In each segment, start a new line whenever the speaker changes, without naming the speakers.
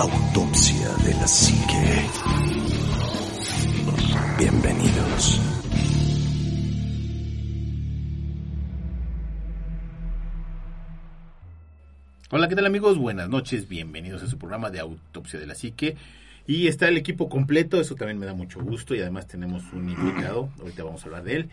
Autopsia de la Psique. Bienvenidos.
Hola, ¿qué tal amigos? Buenas noches, bienvenidos a su programa de Autopsia de la Psique. Y está el equipo completo, eso también me da mucho gusto y además tenemos un invitado, ahorita vamos a hablar de él.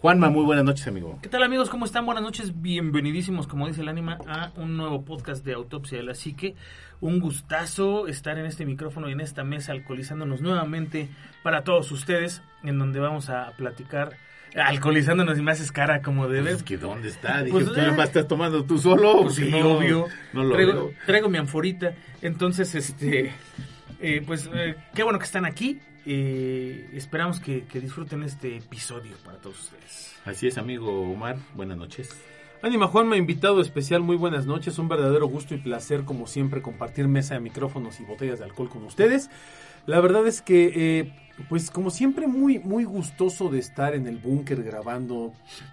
Juanma, muy buenas noches, amigo.
¿Qué tal amigos? ¿Cómo están? Buenas noches, bienvenidísimos, como dice el ánima, a un nuevo podcast de Autopsia de la Psique. Un gustazo estar en este micrófono y en esta mesa alcoholizándonos nuevamente para todos ustedes, en donde vamos a platicar alcoholizándonos y me haces cara como de
Pues
ver.
es que ¿dónde está? Dije,
Pues,
¿tú
eh,
ya estás tomando tú solo?
Pues sí,
no-
obvio.
No lo
traigo,
veo.
traigo mi anforita. Entonces, este, eh, pues eh, qué bueno que están aquí. Eh, esperamos que, que disfruten este episodio para todos ustedes.
Así es, amigo Omar, buenas noches.
Ánima Juanma, invitado especial, muy buenas noches. Un verdadero gusto y placer, como siempre, compartir mesa de micrófonos y botellas de alcohol con ustedes. La verdad es que, eh, pues como siempre, muy, muy gustoso de estar en el búnker grabando,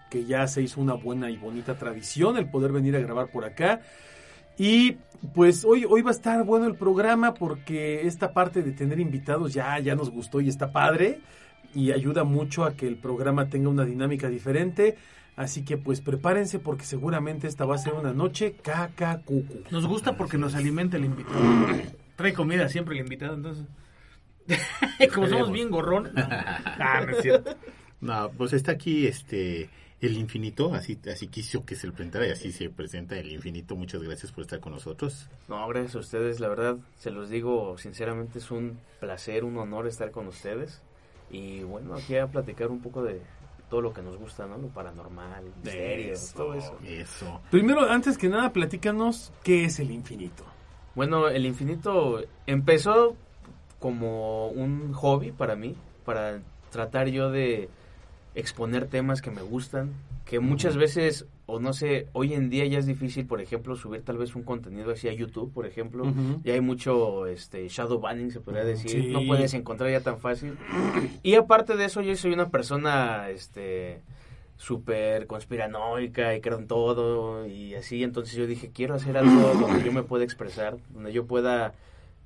que ya se hizo una buena y bonita tradición el poder venir a grabar por acá. Y pues hoy, hoy va a estar bueno el programa porque esta parte de tener invitados ya, ya nos gustó y está padre y ayuda mucho a que el programa tenga una dinámica diferente. Así que pues prepárense porque seguramente esta va a ser una noche caca cucu.
Nos gusta porque nos alimenta el invitado. Trae comida siempre el invitado, entonces. Como somos bien gorrón. Ah, no es cierto.
No, pues está aquí este el infinito, así así quiso que se lo presentara y así se presenta el infinito. Muchas gracias por estar con nosotros.
No, gracias a ustedes, la verdad, se los digo sinceramente, es un placer, un honor estar con ustedes. Y bueno, aquí a platicar un poco de todo lo que nos gusta, ¿no? Lo paranormal, misterio, todo eso.
Eso.
Primero, antes que nada, platícanos qué es el infinito.
Bueno, el infinito empezó como un hobby para mí, para tratar yo de exponer temas que me gustan, que muchas veces, o no sé, hoy en día ya es difícil, por ejemplo, subir tal vez un contenido así a YouTube, por ejemplo.
Ujú.
Ya hay mucho este shadow banning, se podría decir.
Sí.
No puedes encontrar ya tan fácil. Y aparte de eso, yo soy una persona este súper conspiranoica y creo en todo y así. Entonces yo dije, quiero hacer algo donde yo me pueda expresar, donde yo pueda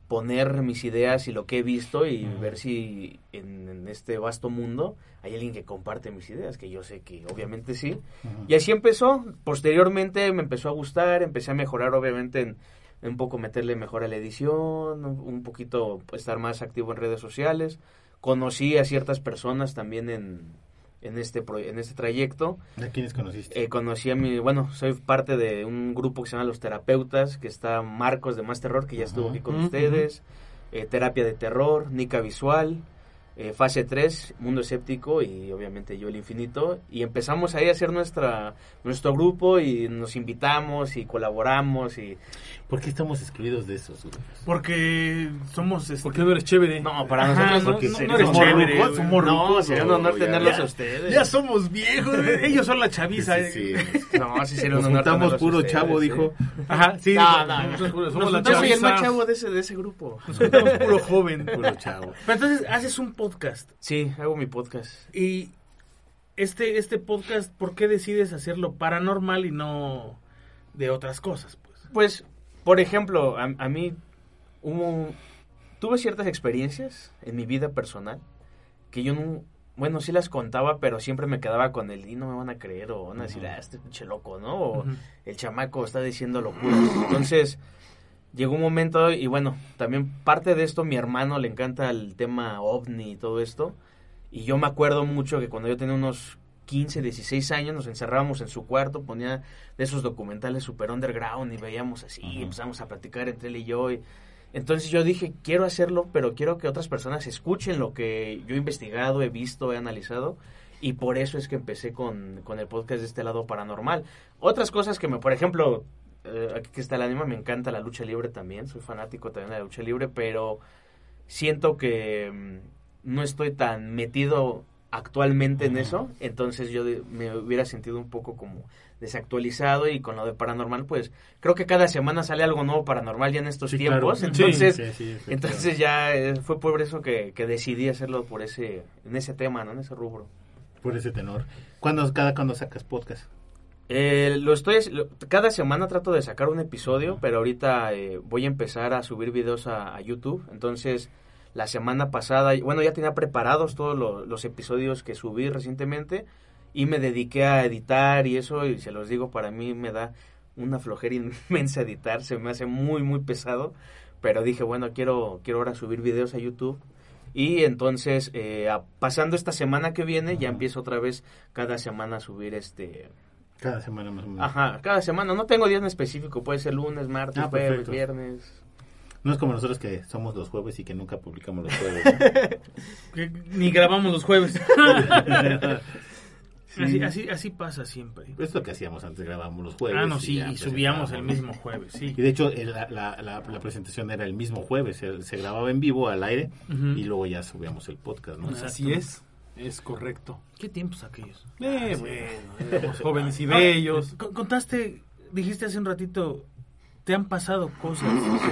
poner mis ideas y lo que he visto y ver si en, en este vasto mundo hay alguien que comparte mis ideas, que yo sé que obviamente sí. Y así empezó. Posteriormente me empezó a gustar, empecé a mejorar obviamente en, en un poco meterle mejor a la edición, un un poquito pues, estar más activo en redes sociales. Conocí a ciertas personas también en, en, este, pro- en este trayecto.
¿A quiénes conociste?
Eh, conocí a mi, bueno, soy parte de un grupo que se llama Los Terapeutas, que está Marcos de Más Terror, que ya estuvo aquí con ustedes, eh, Terapia de Terror, Nica Visual, eh, Fase 3, Mundo Escéptico y obviamente Yo el Infinito. Y empezamos ahí a hacer nuestra, nuestro grupo y nos invitamos y colaboramos y...
¿Por qué estamos excluidos de esos grupos?
Porque somos. Este,
¿Por qué no eres chévere?
No, para
Ajá,
nosotros
no,
porque
no, no eres
somos
chévere,
rucos, somos
No,
rucos, sería un honor
ya,
tenerlos
ya.
a ustedes.
ya somos viejos. Ellos son la chaviza.
Sí,
eh.
sí.
No, sí sería un
Nos
honor
puro
ustedes,
chavo,
sí.
dijo.
Ajá, sí.
No, no,
somos la
Yo
juntamos-
soy el más
chaviza.
chavo de ese, de ese grupo.
Nos juntamos puro joven.
Puro chavo.
Pero entonces haces un podcast.
Sí, hago mi podcast.
Y este, este podcast, ¿por qué decides hacerlo paranormal y no de otras cosas? Pues.
Pues, por ejemplo, a, a mí hubo, tuve ciertas experiencias en mi vida personal que yo no, bueno, sí las contaba, pero siempre me quedaba con el y no me van a creer o van a decir, ah, este pinche loco, ¿no? O el chamaco está diciendo locuras. Entonces, llegó un momento y bueno, también parte de esto, mi hermano le encanta el tema ovni y todo esto. Y yo me acuerdo mucho que cuando yo tenía unos 15, 16 años nos encerrábamos en su cuarto, ponía de esos documentales super underground y veíamos así, y empezamos a platicar entre él y yo. y- entonces yo dije, quiero hacerlo, pero quiero que otras personas escuchen lo que yo he investigado, he visto, he analizado. Y por eso es que empecé con, con el podcast de este lado paranormal. Otras cosas que me, por ejemplo, eh, aquí que está el ánima, me encanta la lucha libre también, soy fanático también de la lucha libre, pero siento que mm, no estoy tan metido actualmente en eso, entonces yo de- me hubiera sentido un poco como desactualizado y con lo de paranormal, pues creo que cada semana sale algo nuevo paranormal ya en estos
Sí,
tiempos, entonces
sí, sí, efectivamente.
entonces ya eh, fue por eso que, que decidí hacerlo por ese en ese tema, ¿no? En ese rubro.
Por ese tenor. ¿Cuándo, cada cuando sacas podcast?
Eh, lo estoy, lo- cada semana trato de sacar un episodio, pero ahorita eh, voy a empezar a subir videos a, a YouTube. Entonces, la semana pasada, bueno, ya tenía preparados todos lo- los episodios que subí recientemente y me dediqué a editar y eso, y se los digo, para mí me da una flojera inmensa editar, se me hace muy, muy pesado, pero dije, bueno, quiero, quiero ahora subir videos a YouTube. Y entonces, eh, pasando esta semana que viene, ya empiezo otra vez cada semana a subir este
Cada semana más o menos.
Ajá, cada semana. No tengo día en específico. Puede ser lunes, martes,
Ah,
jueves,
perfecto.
viernes.
No es como nosotros que somos los jueves y que nunca publicamos los jueves.
Ni grabamos los jueves. así, así, así pasa siempre.
es lo que hacíamos antes, grabábamos los jueves.
Ah, no, sí, y subíamos el mismo jueves, sí.
Y de hecho, el- la, la, la- la presentación era el mismo jueves, se, se grababa en vivo al aire y luego ya subíamos el podcast, ¿no?
Exacto.
Así es, es correcto.
¿Qué tiempos aquellos?
Eh, bueno, éramos jóvenes y bellos.
Co- Contaste, dijiste hace un ratito, te han pasado cosas.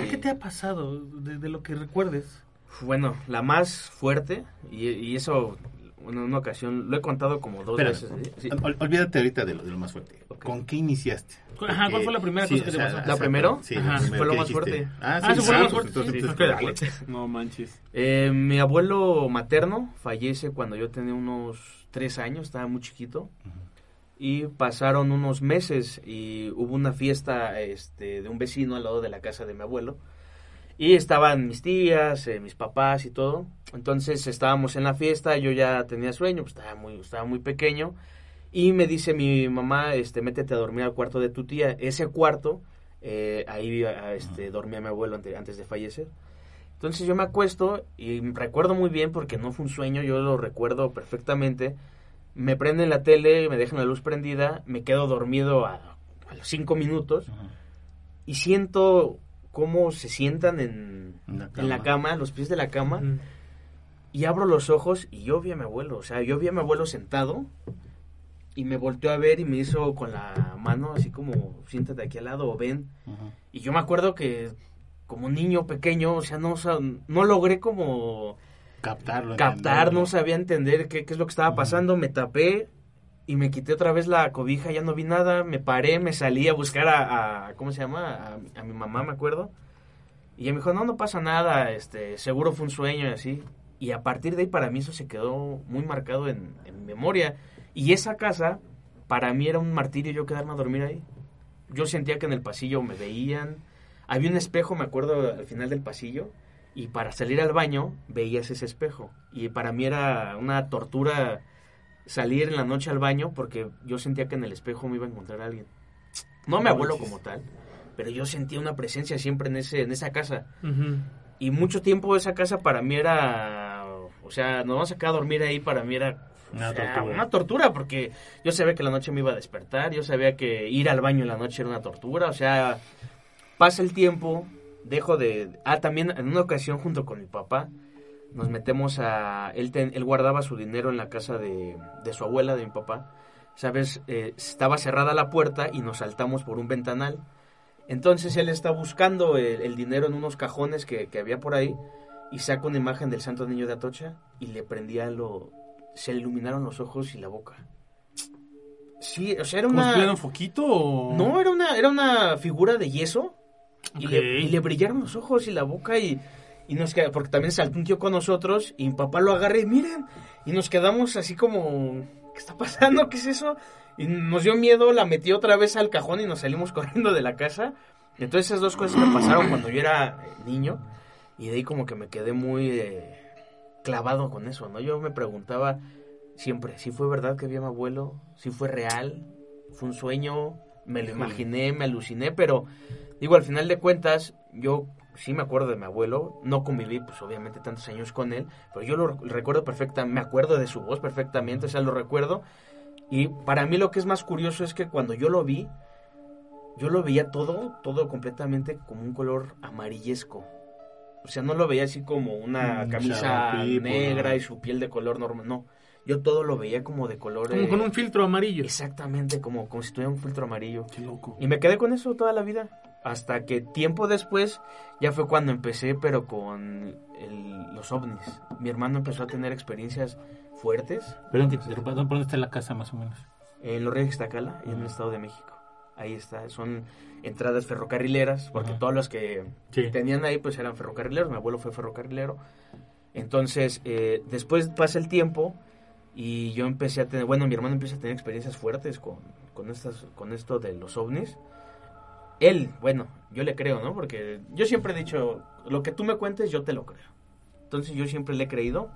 ¿Qué te ha pasado de, de lo que recuerdes?
Bueno, la más fuerte, y, y eso en una ocasión lo he contado como dos
Espérame,
veces. ¿eh? Sí.
ol- olvídate ahorita de lo, de lo más fuerte. ¿Con qué iniciaste?
Ajá, ¿cuál fue la primera cosa que te pasó?
¿La primero?
Sí,
Ajá.
Fue lo más fuerte.
Ah,
Ah, eso fue lo más
entonces-
sí.
fuerte.
No manches.
Eh, mi abuelo materno fallece cuando yo tenía unos tres años, estaba muy chiquito. Y pasaron unos meses y hubo una fiesta este, de un vecino al lado de la casa de mi abuelo. Y estaban mis tías, eh, mis papás y todo. Entonces estábamos en la fiesta, yo ya tenía sueño, pues estaba muy, estaba muy pequeño. Y me dice mi mamá, este, métete a dormir al cuarto de tu tía. Ese cuarto, eh, ahí a- este, dormía mi abuelo ante- antes de fallecer. Entonces yo me acuesto y recuerdo muy bien porque no fue un sueño, yo lo recuerdo perfectamente. Me prenden la tele, me dejan la luz prendida, me quedo dormido a, a los cinco minutos y siento cómo se sientan en,
la
en la
cama.
a los pies de la cama,
Mm.
y abro los ojos y yo vi a mi abuelo, o sea, yo vi a mi abuelo sentado y me volteó a ver y me hizo con la mano así como siéntate aquí al lado o ven. Y yo me acuerdo que como niño pequeño, o sea, no, o sea, no logré como
Captarlo.
captar,
entenderlo.
no sabía entender qué, qué es lo que estaba pasando, me tapé y me quité otra vez la cobija, ya no vi nada, me paré, me salí a buscar a, a- ¿cómo se llama? A, mi mamá, me acuerdo. Y ella me dijo, no, no pasa nada, este, seguro fue un sueño y así. Y a partir de ahí para mí eso se quedó muy marcado en, memoria. Y esa casa, para mí era un martirio yo quedarme a dormir ahí. Yo sentía que en el pasillo me veían. Había un espejo, me acuerdo, al final del pasillo. Y para salir al baño veías ese espejo. Y para mí era una tortura salir en la noche al baño porque yo sentía que en el espejo me iba a encontrar alguien. No mi abuelo como tal, pero yo sentía una presencia siempre en, ese, en esa casa. Y mucho tiempo esa casa para mí era, o sea, nos vamos a quedar a dormir ahí, para mí era
Una
sea,
tortura.
una tortura, porque yo sabía que la noche me iba a despertar, yo sabía que ir al baño en la noche era una tortura, o sea, pasa el tiempo, dejo de... Ah, también en una ocasión junto con mi papá, nos metemos a... Él, ten- él guardaba su dinero en la casa de, de su abuela, de mi papá, ¿sabes? Eh, estaba cerrada la puerta y nos saltamos por un ventanal. Entonces él está buscando el, el dinero en unos cajones que, que había por ahí y saca una imagen del Santo Niño de Atocha y le prendía lo... Se le iluminaron los ojos y la boca. Sí, o sea, era
¿Cómo
una...
estuvieron foquito o...?
No, era una, era una figura de yeso. Y,
Ok.
le, y le brillaron los ojos y la boca y, y nos queda, porque también saltó un tío con nosotros y mi papá lo agarra y miren, y nos quedamos así como, ¿qué está pasando? ¿Qué es eso? Y nos dio miedo, la metió otra vez al cajón y nos salimos corriendo de la casa. Entonces esas dos cosas me pasaron cuando yo era niño y de ahí como que me quedé muy eh, clavado con eso, ¿no? Yo me preguntaba siempre, si fue verdad que vi a mi abuelo, si fue real, fue un sueño, me lo imaginé, me aluciné, pero digo, al final de cuentas, yo sí me acuerdo de mi abuelo, no conviví, pues obviamente tantos años con él, pero yo lo rec- recuerdo perfectamente, me acuerdo de su voz perfectamente, o sea, lo recuerdo. Y para mí lo que es más curioso es que cuando yo lo vi, yo lo veía todo, todo completamente como un color amarillesco. O sea, no lo veía así como una
Mm,
camisa negra
¿no?
y su piel de color normal, no. Yo todo lo veía como de color...
Como
eh,
con un filtro amarillo.
Exactamente, como, como si tuviera un filtro amarillo.
Qué loco.
Y me quedé con eso toda la vida. Hasta que tiempo después ya fue cuando empecé, pero con el- los ovnis. Mi hermano empezó a tener experiencias fuertes.
Perdón que te ¿dónde está la casa más o menos?
En Los Reyes Tacala, en el Estado de México. Ahí está, son entradas ferrocarrileras, porque
Ajá.
todos los que
Sí.
tenían ahí pues eran ferrocarrileros, mi abuelo fue ferrocarrilero. Entonces, eh, después pasa el tiempo y yo empecé a tener, bueno, mi hermano empieza a tener experiencias fuertes con, con, estas, con esto de los ovnis. Él, bueno, yo le creo, ¿no? Porque yo siempre he dicho, lo que tú me cuentes, yo te lo creo. Entonces yo siempre le he creído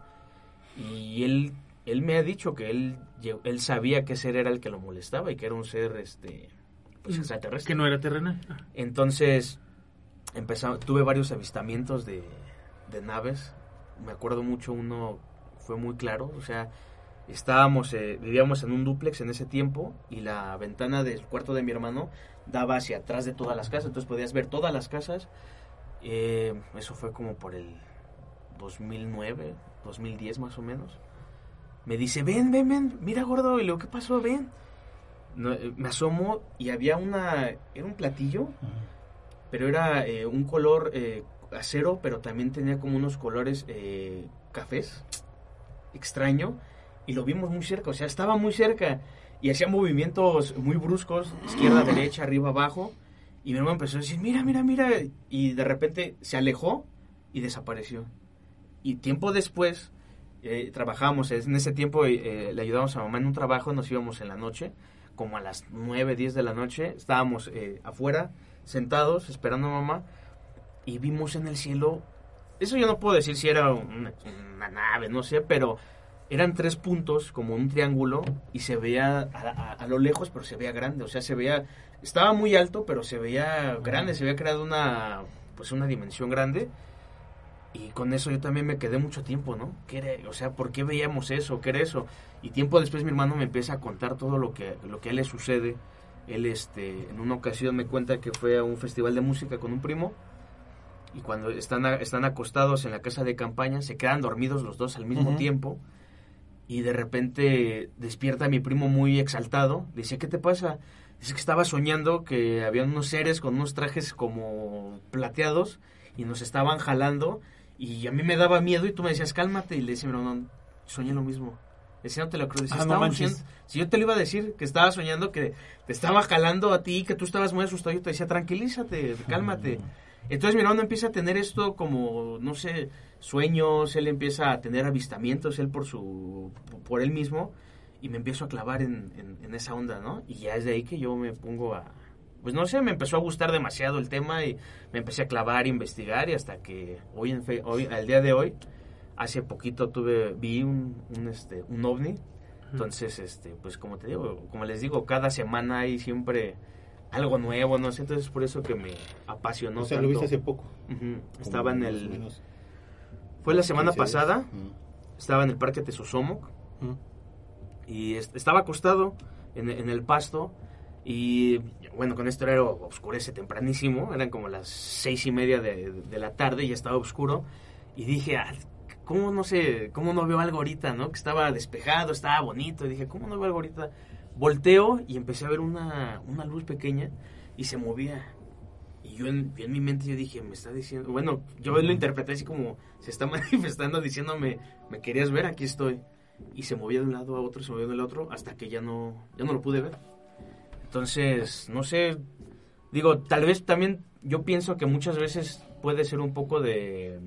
y él, él me ha dicho que él, él sabía qué ser era el que lo molestaba y que era un ser, este, pues
Mm,
extraterrestre.
Que no era terrenal.
Entonces, empezamos, tuve varios avistamientos de, de naves. Me acuerdo mucho, uno fue muy claro. O sea, estábamos, eh, vivíamos en un dúplex en ese tiempo y la ventana del cuarto de mi hermano daba hacia atrás de todas las casas. Entonces podías ver todas las casas. Eh, eso fue como por el 2009, 2010 más o menos. Me dice, ven, ven, ven, mira gordo. Y le digo, ¿qué pasó? Ven. No, eh, me asomo y había una, era un platillo pero era eh, un color eh, acero, pero también tenía como unos colores cafés, extraño, y lo vimos muy cerca, o sea, estaba muy cerca, y hacía movimientos muy bruscos, izquierda, derecha, arriba, abajo, y mi hermano empezó a decir, mira, mira, mira, y de repente se alejó y desapareció. Y tiempo después, eh, trabajamos, en ese tiempo eh, le ayudábamos a mamá en un trabajo, nos íbamos en la noche, como a las 9, 10 de la noche, estábamos eh, afuera, sentados, esperando a mamá, y vimos en el cielo, eso yo no puedo decir si era una nave, no sé, pero eran tres puntos, como un triángulo, y se veía a, a- a lo lejos, pero se veía grande, o sea, se veía, estaba muy alto, pero se veía grande, se había creado una, pues una dimensión grande, y con eso yo también me quedé mucho tiempo, ¿no? ¿Qué era? O sea, ¿por qué veíamos eso? ¿Qué era eso? Y tiempo después mi hermano me empieza a contar todo lo que, lo que a él le sucede. Él, este, en una ocasión me cuenta que fue a un festival de música con un primo y cuando están, están acostados en la casa de campaña se quedan dormidos los dos al mismo tiempo y de repente despierta mi primo muy exaltado. Dice, ¿qué te pasa? Dice que estaba soñando que había unos seres con unos trajes como plateados y nos estaban jalando y a mí me daba miedo y tú me decías, cálmate. Y le decía, no, no, soñé lo mismo. Decía, no te lo creo. Decía,
Ah.
Si yo te lo iba a decir, que estaba soñando, que te estaba jalando a ti, que tú estabas muy asustado, yo te decía, tranquilízate, cálmate. Entonces mi hermano empieza a tener esto como, no sé, sueños, él empieza a tener avistamientos, él por su, por él mismo, y me empiezo a clavar en, en- en esa onda, ¿no? Y ya es de ahí que yo me pongo a, pues no sé, me empezó a gustar demasiado el tema y me empecé a clavar, investigar y hasta que hoy, en fe- hoy al día de hoy, hace poquito tuve, vi un, un, este, un ovni, entonces, este, pues como te digo, como les digo, cada semana hay siempre algo nuevo, no sé, entonces es por eso que me apasionó
o sea,
tanto.
lo viste hace poco.
Estaba en el...
menos
Fue la semana
15 días.
pasada,
Mm.
estaba en el parque Tesosomoc
Mm.
y est- estaba acostado en, en el pasto y bueno, con esto era oscurece tempranísimo, eran como las seis y media de, de la tarde y ya estaba oscuro y dije, ah, ¿cómo no sé, cómo no veo algo ahorita, no? Que estaba despejado, estaba bonito y dije, ¿cómo no veo algo ahorita? Volteo y empecé a ver una, una luz pequeña y se movía. Yo en, yo en mi mente yo dije, me está diciendo, bueno, yo lo interpreté así como se está manifestando diciéndome, me querías ver, aquí estoy. Y se movía de un lado a otro, se movía del otro, hasta que ya no, ya no lo pude ver. Entonces, no sé, digo, tal vez también yo pienso que muchas veces puede ser un poco de,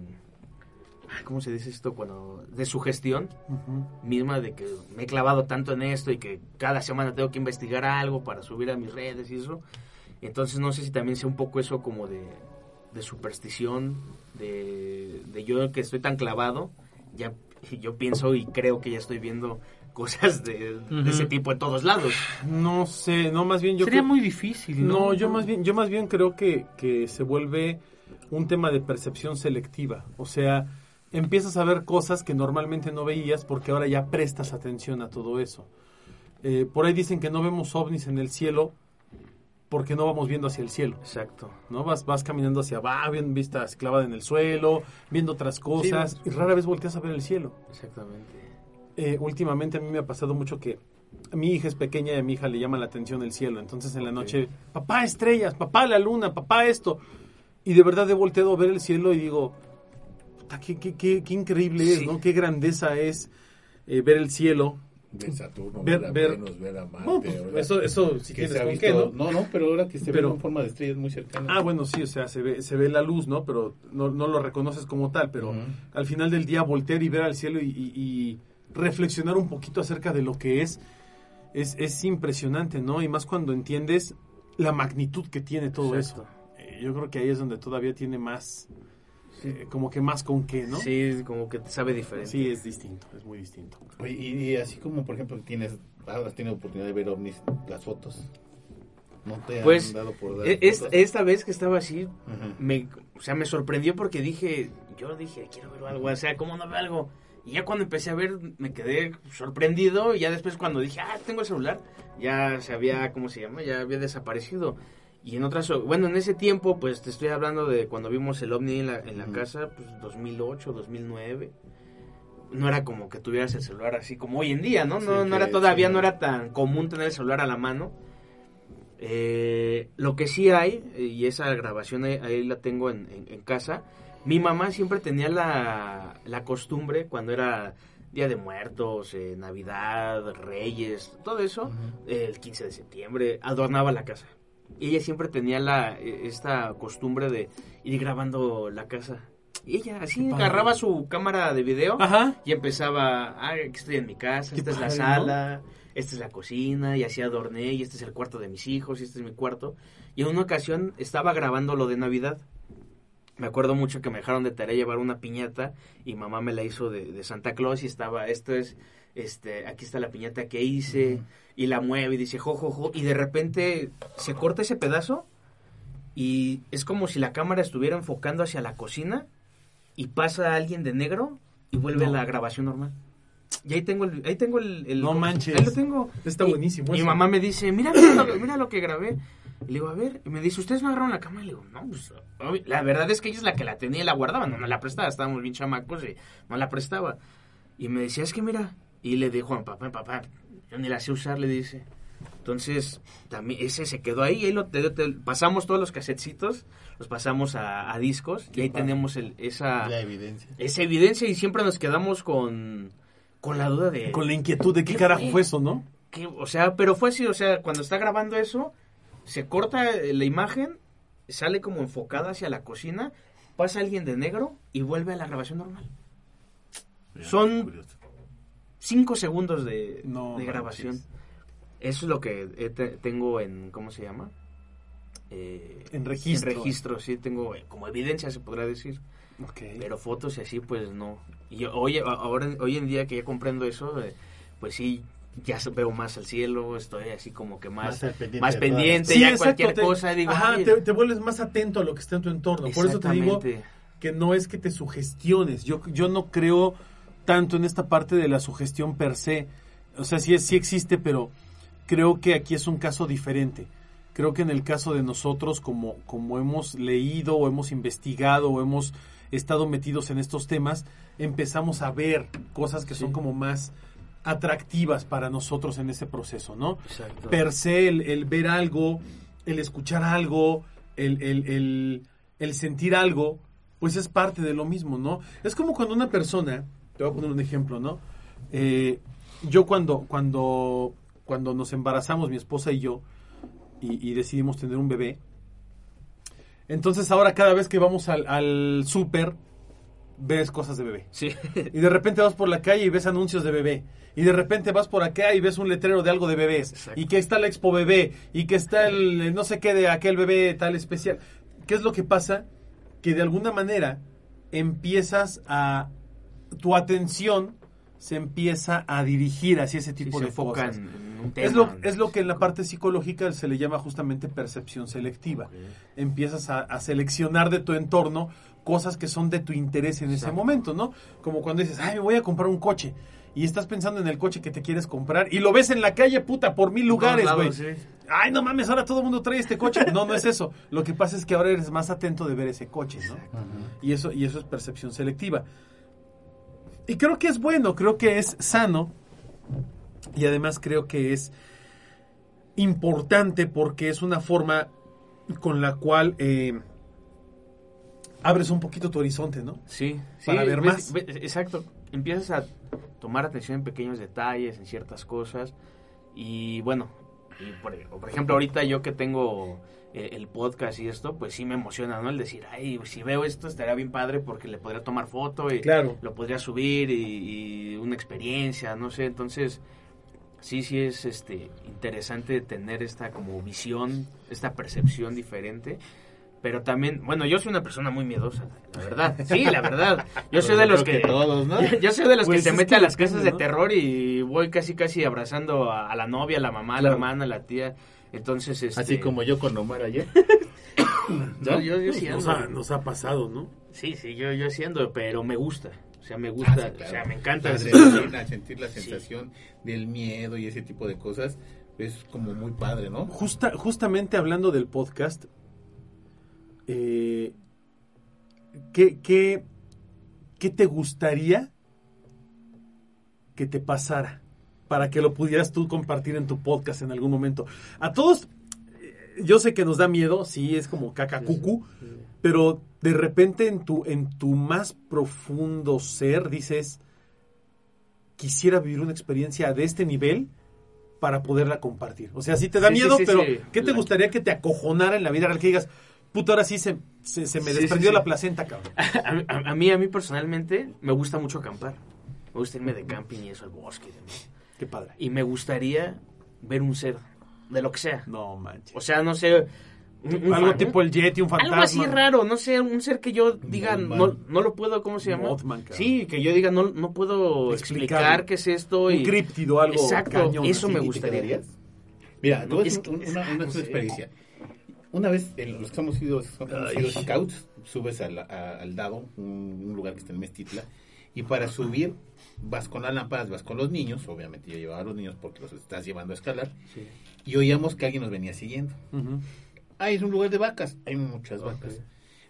¿cómo se dice esto? Cuando, de sugestión
Ujú.
misma de que me he clavado tanto en esto y que cada semana tengo que investigar algo para subir a mis redes y eso. Entonces no sé si también sea un poco eso como de, de superstición, de, de yo que estoy tan clavado, ya yo pienso y creo que ya estoy viendo cosas de, ese tipo en todos lados.
No sé, no, más bien yo
Sería
creo-
muy difícil, ¿no?
No, yo más bien, yo más bien creo que, que se vuelve un tema de percepción selectiva. O sea, empiezas a ver cosas que normalmente no veías porque ahora ya prestas atención a todo eso. Eh, por ahí dicen que no vemos ovnis en el cielo porque no vamos viendo hacia el cielo.
Exacto.
¿no? Vas, vas caminando hacia abajo, bien vista clavada en el suelo, viendo otras cosas, y rara vez volteas a ver el cielo.
Exactamente.
Eh, últimamente a mí me ha pasado mucho que mi hija es pequeña y a mi hija le llama la atención el cielo. Entonces en la noche, papá estrellas, papá la luna, papá esto. Y de verdad he volteado a ver el cielo y digo, puta, qué, qué, qué, qué increíble es. ¿no? Qué grandeza es eh, ver el cielo.
Ver Saturno,
Ver-
ver, a Venus, ver a Marte.
Bueno, pues, eso, eso si
que
tienes
se ha
con
visto,
qué, ¿no?
no, no, pero ahora que se
Pero-
ve en forma de estrellas muy cercanas.
Ah, bueno, sí, o sea, se ve, se ve la luz, ¿no? Pero no, no lo reconoces como tal, pero al final del día voltear y ver al cielo y, y- y reflexionar un poquito acerca de lo que es, es, es impresionante, ¿no? Y más cuando entiendes la magnitud que tiene todo
Exacto.
eso. Eh, yo creo que ahí es donde todavía tiene más, eh, como que más con qué, ¿no?
Sí, como que te sabe diferente.
Sí, es distinto, es muy distinto.
Y, y así como, por ejemplo, tienes, has tenido oportunidad de ver ovnis, las fotos. ¿No te han
Pues,
dado por dar
E- es-
fotos?
esta vez que estaba así, me, o sea, me sorprendió porque dije, yo dije, quiero ver algo, o sea, ¿cómo no veo algo? Y ya cuando empecé a ver, me quedé sorprendido y ya después cuando dije, ah, tengo el celular, ya se había, ¿cómo se llama? Ya había desaparecido. Y en otras, bueno, en ese tiempo, pues te estoy hablando de cuando vimos el ovni en la, en la casa, pues 2008, 2009. No era como que tuvieras el celular así como hoy en día, ¿no?
Sí,
No, no era todavía,
sí.
no era tan común tener el celular a la mano. Eh, lo que sí hay, y esa grabación ahí, ahí la tengo en, en- en casa, mi mamá siempre tenía la, la costumbre, cuando era Día de Muertos, eh, Navidad, Reyes, todo eso, eh, el 15 de septiembre, adornaba la casa. Y ella siempre tenía la, eh, esta costumbre de ir grabando la casa. Y ella así agarraba su cámara de video
Ajá.
y empezaba, ah, aquí estoy en mi casa,
Qué
esta es la sala, esta es la cocina, y así adorné, y este es el cuarto de mis hijos, y este es mi cuarto. Y en una ocasión estaba grabando lo de Navidad. Me acuerdo mucho que me dejaron de tarea llevar una piñata y mamá me la hizo de, de Santa Claus y estaba, esto es, este, aquí está la piñata que hice,
Ujú.
y la mueve y dice, jo, jo, jo, y de repente se corta ese pedazo y es como si la cámara estuviera enfocando hacia la cocina y pasa alguien de negro y vuelve
No.
la grabación normal. Y ahí tengo el, ahí tengo el, el-
No manches.
Ahí lo tengo.
Está
Y-
buenísimo
Mi
eso.
mamá me dice, mira, mira lo, mira lo que grabé. Y le digo, a ver, y me dice, ¿ustedes no agarraron la cámara? Y le digo, no, pues, la verdad es que ella es la que la tenía y la guardaba, no me la prestaba, estábamos bien chamacos y no la prestaba. Y me decía, es que mira, y le dijo a papá, papá, yo ni la sé usar, le dice. Entonces, también ese se quedó ahí, ahí lo, te- te- pasamos todos los casetcitos, los pasamos a, a discos, y ahí
padre.
tenemos el, esa,
La evidencia.
esa evidencia y siempre nos quedamos con, con la duda de...
Con la inquietud de qué
¿Qué
carajo
fue?
eso, ¿no?
que, o sea, pero fue así, o sea, cuando está grabando eso, se corta eh, la imagen, sale como enfocada hacia la cocina, pasa alguien de negro y vuelve a la grabación normal. Son-
Curioso.
Cinco segundos de,
No
de
manches.
grabación. Eso es lo que te- tengo en, ¿cómo se llama? Eh,
En registro.
En registro, sí, tengo eh, como evidencia, se podrá decir. Pero fotos y así, pues no. Y hoy, ahora, hoy en día que ya comprendo eso, eh, pues sí, ya veo más al cielo, estoy así como que más,
Más pendiente
más pendiente,
Sí,
ya
exacto,
cualquier
te-
cosa, digo,
Ajá,
"Ay,
te, te vuelves más atento a lo que está en tu entorno. Por eso te digo
exactamente".
que no es que te sugestiones. Yo, yo no creo tanto en esta parte de la sugestión per se. O sea, sí, sí existe, pero creo que aquí es un caso diferente. Creo que en el caso de nosotros, como, como hemos leído o hemos investigado o hemos estado metidos en estos temas, empezamos a ver cosas que son como más atractivas para nosotros en ese proceso, ¿no?
Exacto.
per se, el, el ver algo, el escuchar algo, el- el- el sentir algo, pues es parte de lo mismo, ¿no? Es como cuando una persona, te voy a poner un ejemplo, ¿no? Eh, yo cuando, cuando, cuando nos embarazamos, mi esposa y yo, y, y decidimos tener un bebé, entonces ahora cada vez que vamos al, al súper, ves cosas de bebé.
Sí.
Y de repente vas por la calle y ves anuncios de bebé. Y de repente vas por acá y ves un letrero de algo de bebés.
Exacto.
Y que está la expo bebé. Y que está el el no sé qué de aquel bebé tal especial. ¿Qué es lo que pasa? Que de alguna manera empiezas a... Tu atención se empieza a dirigir hacia ese tipo de cosas.
en un tema.
Es lo, es lo que en la parte psicológica se le llama justamente percepción selectiva. Empiezas a, a seleccionar de tu entorno cosas que son de tu interés en ese momento, ¿no? Como cuando dices, ay, me voy a comprar un coche. Y estás pensando en el coche que te quieres comprar y lo ves en la calle, puta, por mil lugares, güey.
sí.
Ay, no mames, ahora todo el mundo trae este coche. No, no es eso. Lo que pasa es que ahora eres más atento de ver ese coche, ¿no? Y eso, y eso es percepción selectiva. Y creo que es bueno, creo que es sano. Y además creo que es importante porque es una forma con la cual eh, abres un poquito tu horizonte, ¿no?
Sí, sí,
Para ver
ves-
más.
ves- exacto. Empiezas a tomar atención en pequeños detalles, en ciertas cosas. Y bueno, y por, por ejemplo, ahorita yo que tengo el podcast y esto, pues sí me emociona, ¿no? El decir, ay, si veo esto estaría bien padre porque le podría tomar foto y
Claro.
lo podría subir y, y una experiencia, no sé, entonces sí, sí es este interesante tener esta como visión, esta percepción diferente. Pero también, bueno, yo soy una persona muy miedosa, la verdad. Sí, la verdad. Yo soy de los que,
todos, ¿no?
yo soy de los
Pues
que se
es
mete
que
a las casas de terror y voy casi casi abrazando a, a la novia, a la mamá, a la
Claro.
hermana, a la tía. Entonces, este,
Así como yo con Omar ayer.
yo, yo, yo sí
Nos ha, nos ha pasado, ¿no?
Sí, sí, yo, yo sí ando, pero me gusta. O sea, me gusta,
Ah, sí, claro.
o sea, me encanta.
La
ese-
adrenalina, sentir la
Sí.
sensación del miedo y ese tipo de cosas es como muy padre, ¿no?
Justa, justamente hablando del podcast, eh, ¿qué, qué, qué te gustaría que te pasara para que lo pudieras tú compartir en tu podcast en algún momento? A todos, eh, yo sé que nos da miedo, sí, es como cacacucu, pero de repente en tu, en tu más profundo ser dices, quisiera vivir una experiencia de este nivel para poderla compartir. O sea, sí te da
Sí,
miedo,
sí,
pero. ¿qué te gustaría que te acojonara en la vida real? Que digas, puta, ahora sí se, se, se me desprendió la placenta, cabrón.
A, mí- a- a mí, a mí personalmente, me gusta mucho acampar. Me gusta irme de camping y eso al bosque. y demás.
Qué padre.
Y me gustaría ver un ser, de lo que sea.
No manches.
O sea, no sé. un- un
Algo
fan-
tipo el Yeti, un fantasma.
Algo así raro, no sé, un ser que yo diga, no, no lo puedo, ¿cómo se llama?
Mothman,
sí, que yo diga, no, no puedo explicar qué es esto.
Un
y-
críptido, algo
Exacto,
cañón.
eso
así.
me
¿Y te
gustaría.
Mira, te voy a
Es
decir
que-
un- una, una,
no sé.
experiencia. Una vez, en los que hemos sido, hemos scouts, subes al, a- al dado, un, un lugar que está en Mestitla, y para subir vas con las lámparas, vas con los niños, obviamente yo llevaba a los niños porque los estás llevando a escalar,
Sí.
y oíamos que alguien nos venía siguiendo.
Ujú.
Ah, es un lugar de vacas, hay muchas vacas.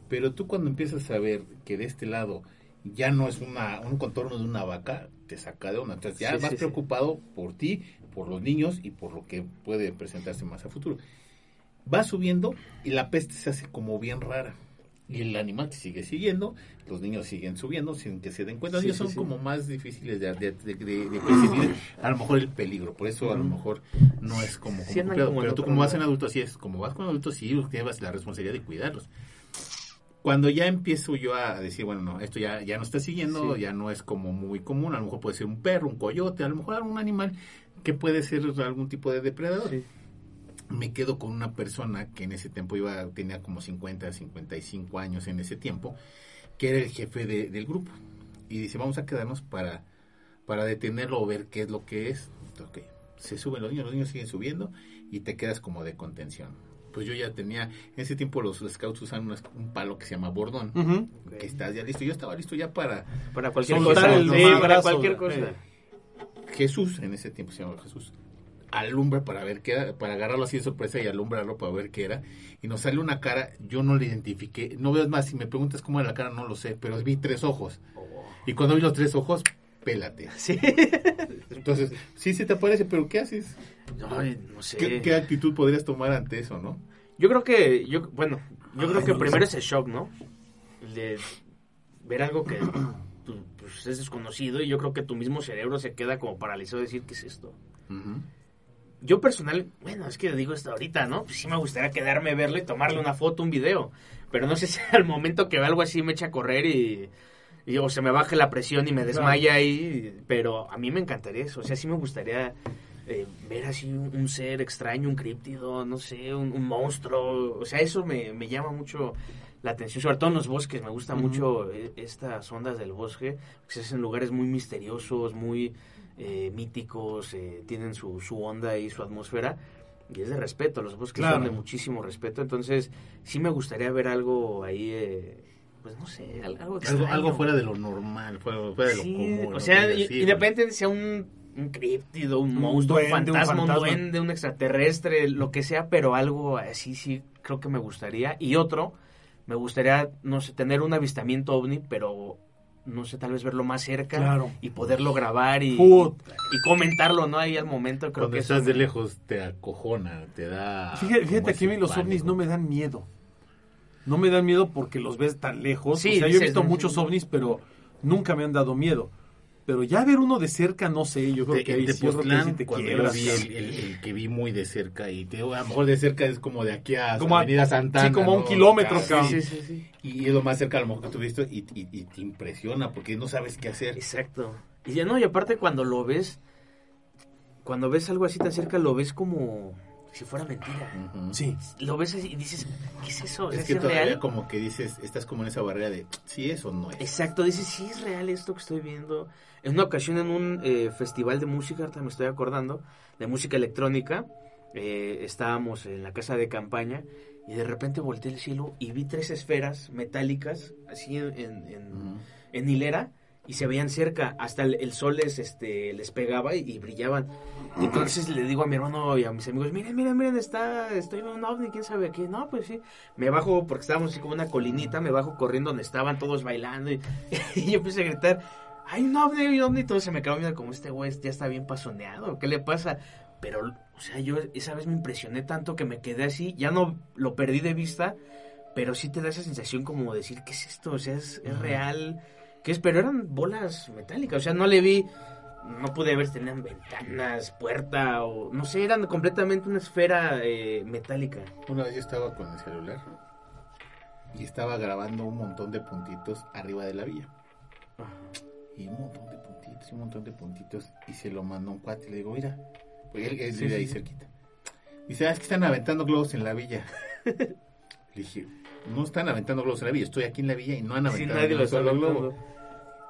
Pero tú cuando empiezas a ver que de este lado ya no es una, un contorno de una vaca, te saca de onda. Entonces ya
Sí,
vas
sí.
preocupado por ti, por los niños y por lo que puede presentarse más a futuro. Vas subiendo y la peste se hace como bien rara. Y el animal te sigue siguiendo, los niños siguen subiendo sin que se den cuenta. Los
Sí,
niños
sí,
son
sí.
como más difíciles de, de, de- de- de percibir a lo mejor el peligro. Por eso a lo mejor no es como, como complicado. Pero tú como vas en adulto, así es. Como vas con adultos, sí llevas la responsabilidad de cuidarlos. Cuando ya empiezo yo a decir, bueno, no, esto ya, ya no está siguiendo,
Sí.
ya no es como muy común, a lo mejor puede ser un perro, un coyote, a lo mejor algún animal que puede ser algún tipo de depredador. Me quedo con una persona que en ese tiempo iba, tenía como 50, 55 años en ese tiempo, que era el jefe de- del grupo. Y dice, vamos a quedarnos para, para detenerlo o ver qué es lo que es. Ok, se suben los niños, los niños siguen subiendo y te quedas como de contención. Pues yo ya tenía, en ese tiempo los scouts usan unas- un palo que se llama bordón, que estás ya listo. Yo estaba listo ya para
Para cualquier cosa.
el
Sí, para cualquier
eh.
cosa.
Jesús, en ese tiempo se llamaba Jesús, alumbra para ver qué era, para agarrarlo así de sorpresa y alumbrarlo para ver qué era. Y nos sale una cara, yo no la identifiqué. No veo más, si me preguntas cómo era la cara, no lo sé, pero vi tres ojos. Y cuando vi los tres ojos, pélate.
Sí.
Entonces, sí se te aparece, pero ¿qué haces?
Ay, no sé.
¿Qué, qué actitud podrías tomar ante eso, no?
Yo creo que, yo, bueno, yo creo que
no
primero
sé.
es el shock, ¿no? El de ver algo que pues, es desconocido y yo creo que tu mismo cerebro se queda como paralizado de decir, ¿qué es esto?
Ujú.
Yo personal, bueno, es que digo esto ahorita, ¿no? Pues sí me gustaría quedarme, verlo y tomarle una foto, un video. Pero no sé si al momento que veo algo así me echa a correr y, y o se me baje la presión y me desmaya ahí. Pero a mí me encantaría eso. O sea, sí me gustaría eh, ver así un, un ser extraño, un críptido, no sé, un, un monstruo. O sea, eso me, me llama mucho la atención, sobre todo en los bosques. Me gustan
Ujú.
mucho eh, estas ondas del bosque, que se hacen en lugares muy misteriosos, muy eh, míticos, eh, tienen su, su onda y su atmósfera. Y es de respeto, los bosques
Claro.
son de muchísimo respeto. Entonces, sí me gustaría ver algo ahí, eh, pues no sé, al- algo
Algo, algo fuera de lo normal, fuera, fuera de lo común.
O sea, independientemente de sea un, un críptido, un,
Un
monstruo, un
duende, un
fantasma, un,
fantasma.
duende, un extraterrestre, lo que sea, pero algo así sí creo que me gustaría. Y otro, me gustaría, no sé, tener un avistamiento ovni, pero no sé, tal vez verlo más cerca
Claro.
y poderlo grabar y,
Puta.
y comentarlo, ¿no? Ahí al momento creo
Cuando
que eso
estás de
me-
lejos te acojona, te da...
Fíjate, fíjate que a mí los ovnis no me dan miedo. No me dan miedo porque los ves tan lejos.
Sí,
o sea, yo he visto muchos ovnis, pero nunca me han dado miedo. Pero ya ver uno de cerca, no sé, yo creo
De-
que ahí
de
sí, sí te
cuando
quiebras,
yo vi el, el- el que vi muy de cerca y te digo, a lo mejor de cerca es como de aquí a
Como a-
Avenida Santana.
sí, como a un
¿no?
kilómetro, cabrón.
Sí, sí, sí.
Y es lo más cerca a lo mejor que tú viste y, y- y te impresiona porque no sabes qué hacer.
Exacto. Y ya no, y aparte cuando lo ves, cuando ves algo así tan cerca, lo ves como si fuera mentira.
Sí,
Lo ves y dices, ¿qué es eso?
Es
¿Es,
que todavía
real?
como que dices, estás como en esa barrera de si es o no es.
Exacto, dices, sí es real esto que estoy viendo. En una ocasión en un eh, festival de música, ahorita me estoy acordando, de música electrónica, eh, estábamos en la casa de campaña y de repente volteé el cielo y vi tres esferas metálicas así en, en- en- en hilera y se veían cerca, hasta el, el sol les, este, les pegaba y, y brillaban. Entonces le digo a mi hermano y a mis amigos, miren, miren, miren, está, estoy en un ovni, quién sabe qué. No, pues sí. Me bajo, porque estábamos así como una colinita, me bajo corriendo donde estaban todos bailando y, y yo empecé a gritar, hay un ovni, hay un ovni, y todo se me quedó viendo como este güey ya está bien pasoneado, ¿qué le pasa? Pero, o sea, yo esa vez me impresioné tanto que me quedé así, ya no lo perdí de vista, pero sí te da esa sensación como decir, ¿qué es esto? O sea, es, es real. ¿Qué es? Pero eran bolas metálicas, o sea, no le vi, no pude ver si tenían ventanas, puerta, o no sé, eran completamente una esfera eh, metálica.
Una vez yo estaba con el celular y estaba grabando un montón de puntitos arriba de la villa. Y un montón de puntitos, y un montón de puntitos. Y se lo mandó un cuate y le digo, mira, porque él, él
Sí, sí,
ahí
sí.
cerquita. Dice, ah, es que están aventando globos en la villa. le dije, no están aventando globos en la villa, estoy aquí en la villa y no han
Sí,
aventado
nadie
solo globo.
aventando.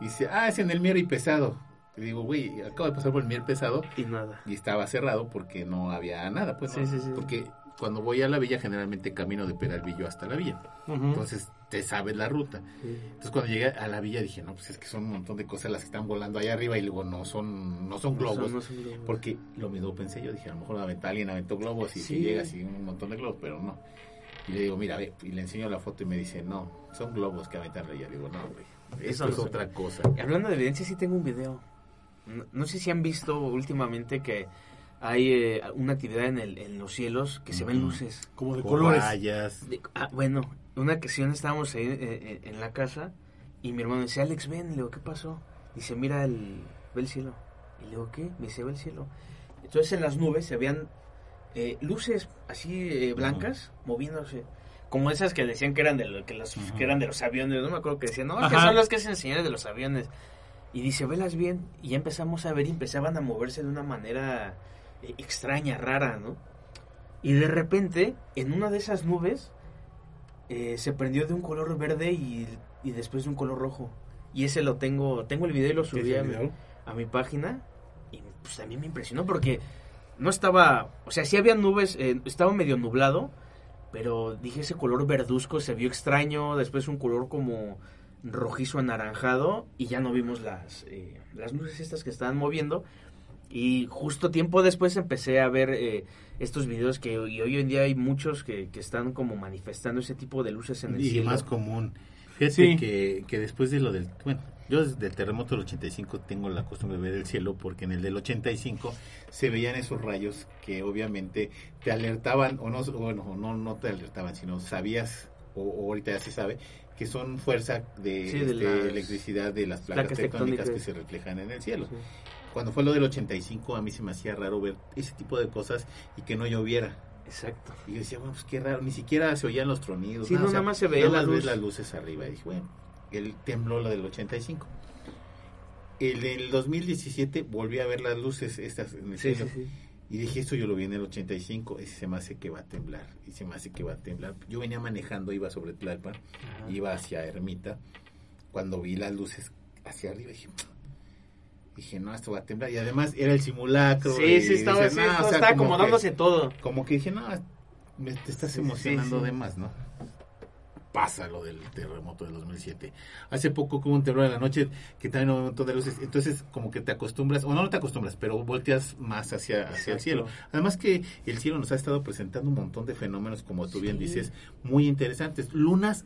Dice, ah, es en el Mier y Pesado. Le digo, güey, acabo de pasar por el Mier Pesado
Y nada.
y estaba cerrado porque no había nada, pues.
Sí,
¿no?
sí, sí.
Porque cuando voy a la villa, generalmente camino de Peralvillo hasta la villa. Entonces te sabes la ruta. Entonces cuando llegué a la villa dije, no, pues es que son un montón de cosas las que están volando allá arriba y luego no son, no son globos.
No son- no son globos.
Porque lo mismo pensé yo, dije, a lo mejor aventó, alguien aventó globos y
Sí.
si llega así un montón de globos, pero no. Y le digo, mira, ve, y le enseño la foto y me dice, no, son globos que aventan allá. Le digo, no, güey,
Eso
es otra cosa.
Y hablando de evidencia, sí tengo un video. No, no sé si han visto últimamente que hay eh, una actividad en, el, en los cielos que se ven luces.
como de colores.
De- ah, bueno, una ocasión estábamos ahí eh, eh, en la casa y mi hermano dice, Alex, ven, le digo, ¿qué pasó? Dice, mira, el, ve el cielo. Y le digo, ¿qué? Me dice, ve el cielo. Entonces en las nubes se veían eh, luces así eh, blancas moviéndose. Como esas que decían que eran de, lo- que los, que eran de los aviones. No me acuerdo que decían, no, que son los que hacen señales de los aviones. Y dice, velas bien. Y ya empezamos a ver y empezaban a moverse de una manera eh, extraña, rara, ¿no? Y de repente, en una de esas nubes, eh, se prendió de un color verde y, y después de un color rojo. Y ese lo tengo, tengo el video y lo subí a mi, a mi página. Y pues también me impresionó porque no estaba, o sea, sí había nubes, eh, estaba medio nublado, pero dije ese color verduzco se vio extraño, después un color como rojizo anaranjado y ya no vimos las, eh, las luces estas que estaban moviendo. Y justo tiempo después empecé a ver eh, estos videos que y hoy en día hay muchos que, que están como manifestando ese tipo de luces en el
y
cielo.
más común. Fíjate
Sí.
que, que después de lo del... Bueno, yo desde el terremoto del 85 tengo la costumbre de ver el cielo porque en el del 85 se veían esos rayos que obviamente te alertaban, o no, bueno, no, no te alertaban, sino sabías, o, o ahorita ya se sabe, que son fuerza de,
Sí, de
este, electricidad de las placas,
placas
tectónicas,
tectónicas.
que se reflejan en el cielo.
Sí.
Cuando fue lo del 85 a mí se me hacía raro ver ese tipo de cosas y que no lloviera.
Exacto.
Y yo decía, bueno, pues qué raro, ni siquiera se oían los tronidos.
Sí, no, nada más se veía
nada
la
más ves
luz.
las luces arriba. Y dije, bueno, el tembló la del 85. El del 2017 volví a ver las luces estas en el
Sí,
cielo.
sí.
Y dije, esto yo lo vi en el 85, ese se me hace que va a temblar, y se me hace que va a temblar. Yo venía manejando, iba sobre Tlalpan,
Ajá.
iba hacia Ermita, cuando vi las luces hacia arriba, dije, dije, no, esto va a temblar. Y además era el simulacro.
Sí, sí, estaba,
dices,
sí,
"No, o
estaba
sea,
estaba
como que-
acomodándose todo.
como que dije, no, me, te estás
sí,
emocionando
sí.
de más, ¿no? Pasa lo del terremoto del 2007. Hace poco hubo un temblor en la noche que también hubo un montón de luces. Entonces, como que te acostumbras, o no, no te acostumbras, pero volteas más hacia, hacia el cielo. Además que el cielo nos ha estado presentando un montón de fenómenos, como tú bien dices, muy interesantes. Lunas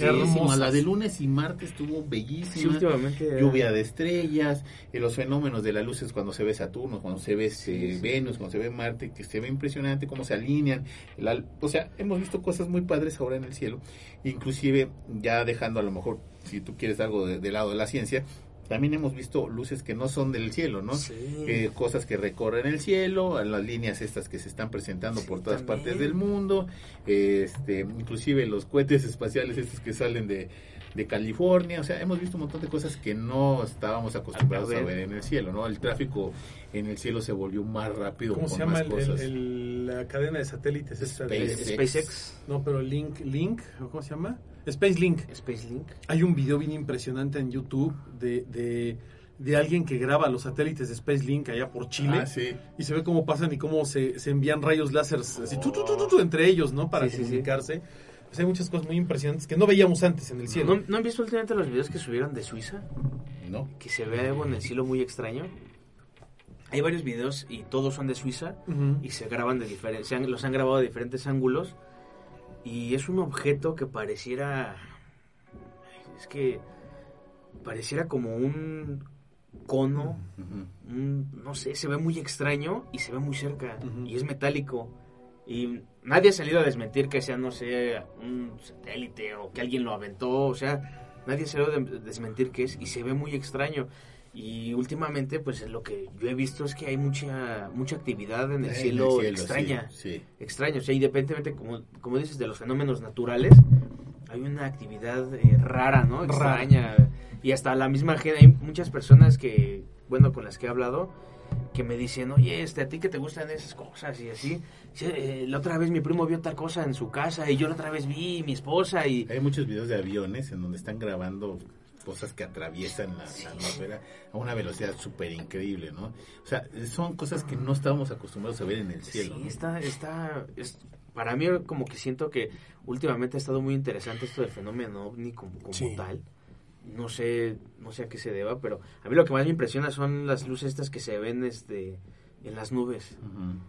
Hermosas.
La de lunes y martes estuvo bellísima
últimamente.
lluvia de estrellas, eh, los fenómenos de las luces cuando se ve Saturno, cuando se ve
Sí, sí.
Venus, cuando se ve Marte, que se ve impresionante cómo se alinean. la- o sea, hemos visto cosas muy padres ahora en el cielo, inclusive ya dejando a lo mejor, si tú quieres algo de- del lado de la ciencia, también hemos visto luces que no son del cielo, ¿no?
Sí.
Eh, cosas que recorren el cielo, las líneas estas que se están presentando
Sí,
por todas
también.
partes del mundo, este, inclusive los cohetes espaciales estos que salen de, de California, o sea, hemos visto un montón de cosas que no estábamos acostumbrados
A
a
ver.
en el cielo, ¿no? El tráfico en el cielo se volvió más rápido
¿Cómo
con
se llama
más
el-
cosas.
el- el- la cadena de satélites? esta de-
Space.
SpaceX,
no, pero Link, Link, ¿cómo se llama? Space Link.
Space Link.
Hay un video bien impresionante en YouTube de, de, de alguien que graba los satélites de Space Link allá por Chile.
Ah, sí.
Y se ve cómo pasan y cómo se, se envían rayos láser así, tu, tu, tu, tu, tu, entre ellos, ¿no? Para
Sí, sí, sí.
comunicarse. Pues hay muchas cosas muy impresionantes que no veíamos antes en el cielo.
¿No, ¿No han visto últimamente los videos que subieron de Suiza?
¿No?
Que se ve algo en el cielo muy extraño. Hay varios videos y todos son de Suiza y se graban de diferentes, los han grabado de diferentes ángulos y es un objeto que pareciera, es que pareciera como un cono, un- no sé, se ve muy extraño y se ve muy cerca y es metálico. Y nadie ha salido a desmentir que sea, no sé, un satélite o que alguien lo aventó, o sea, nadie ha salido a de- desmentir que es y se ve muy extraño. Y últimamente, pues lo que yo he visto es que hay mucha mucha actividad en el
En
cielo,
sí,
extraña
Sí,
extraño. O sea, independientemente, como, como dices, de los fenómenos naturales, hay una actividad eh, rara, ¿no?
Rara.
Extraña. Y hasta la misma gente, hay muchas personas que, bueno, con las que he hablado, que me dicen, oye, este, a ti que te gustan esas cosas y así. Sí, eh, la otra vez mi primo vio tal cosa en su casa y yo la otra vez vi mi esposa y...
Hay muchos videos de aviones en donde están grabando cosas que atraviesan la, la atmósfera a una velocidad súper increíble, ¿no? O sea, son cosas que no estábamos acostumbrados a ver en el cielo.
Sí,
¿no?
está, está, es, para mí como que siento que últimamente ha estado muy interesante esto del fenómeno ovni como, como
Sí.
tal. No sé, no sé a qué se deba, pero a mí lo que más me impresiona son las luces estas que se ven este en las nubes.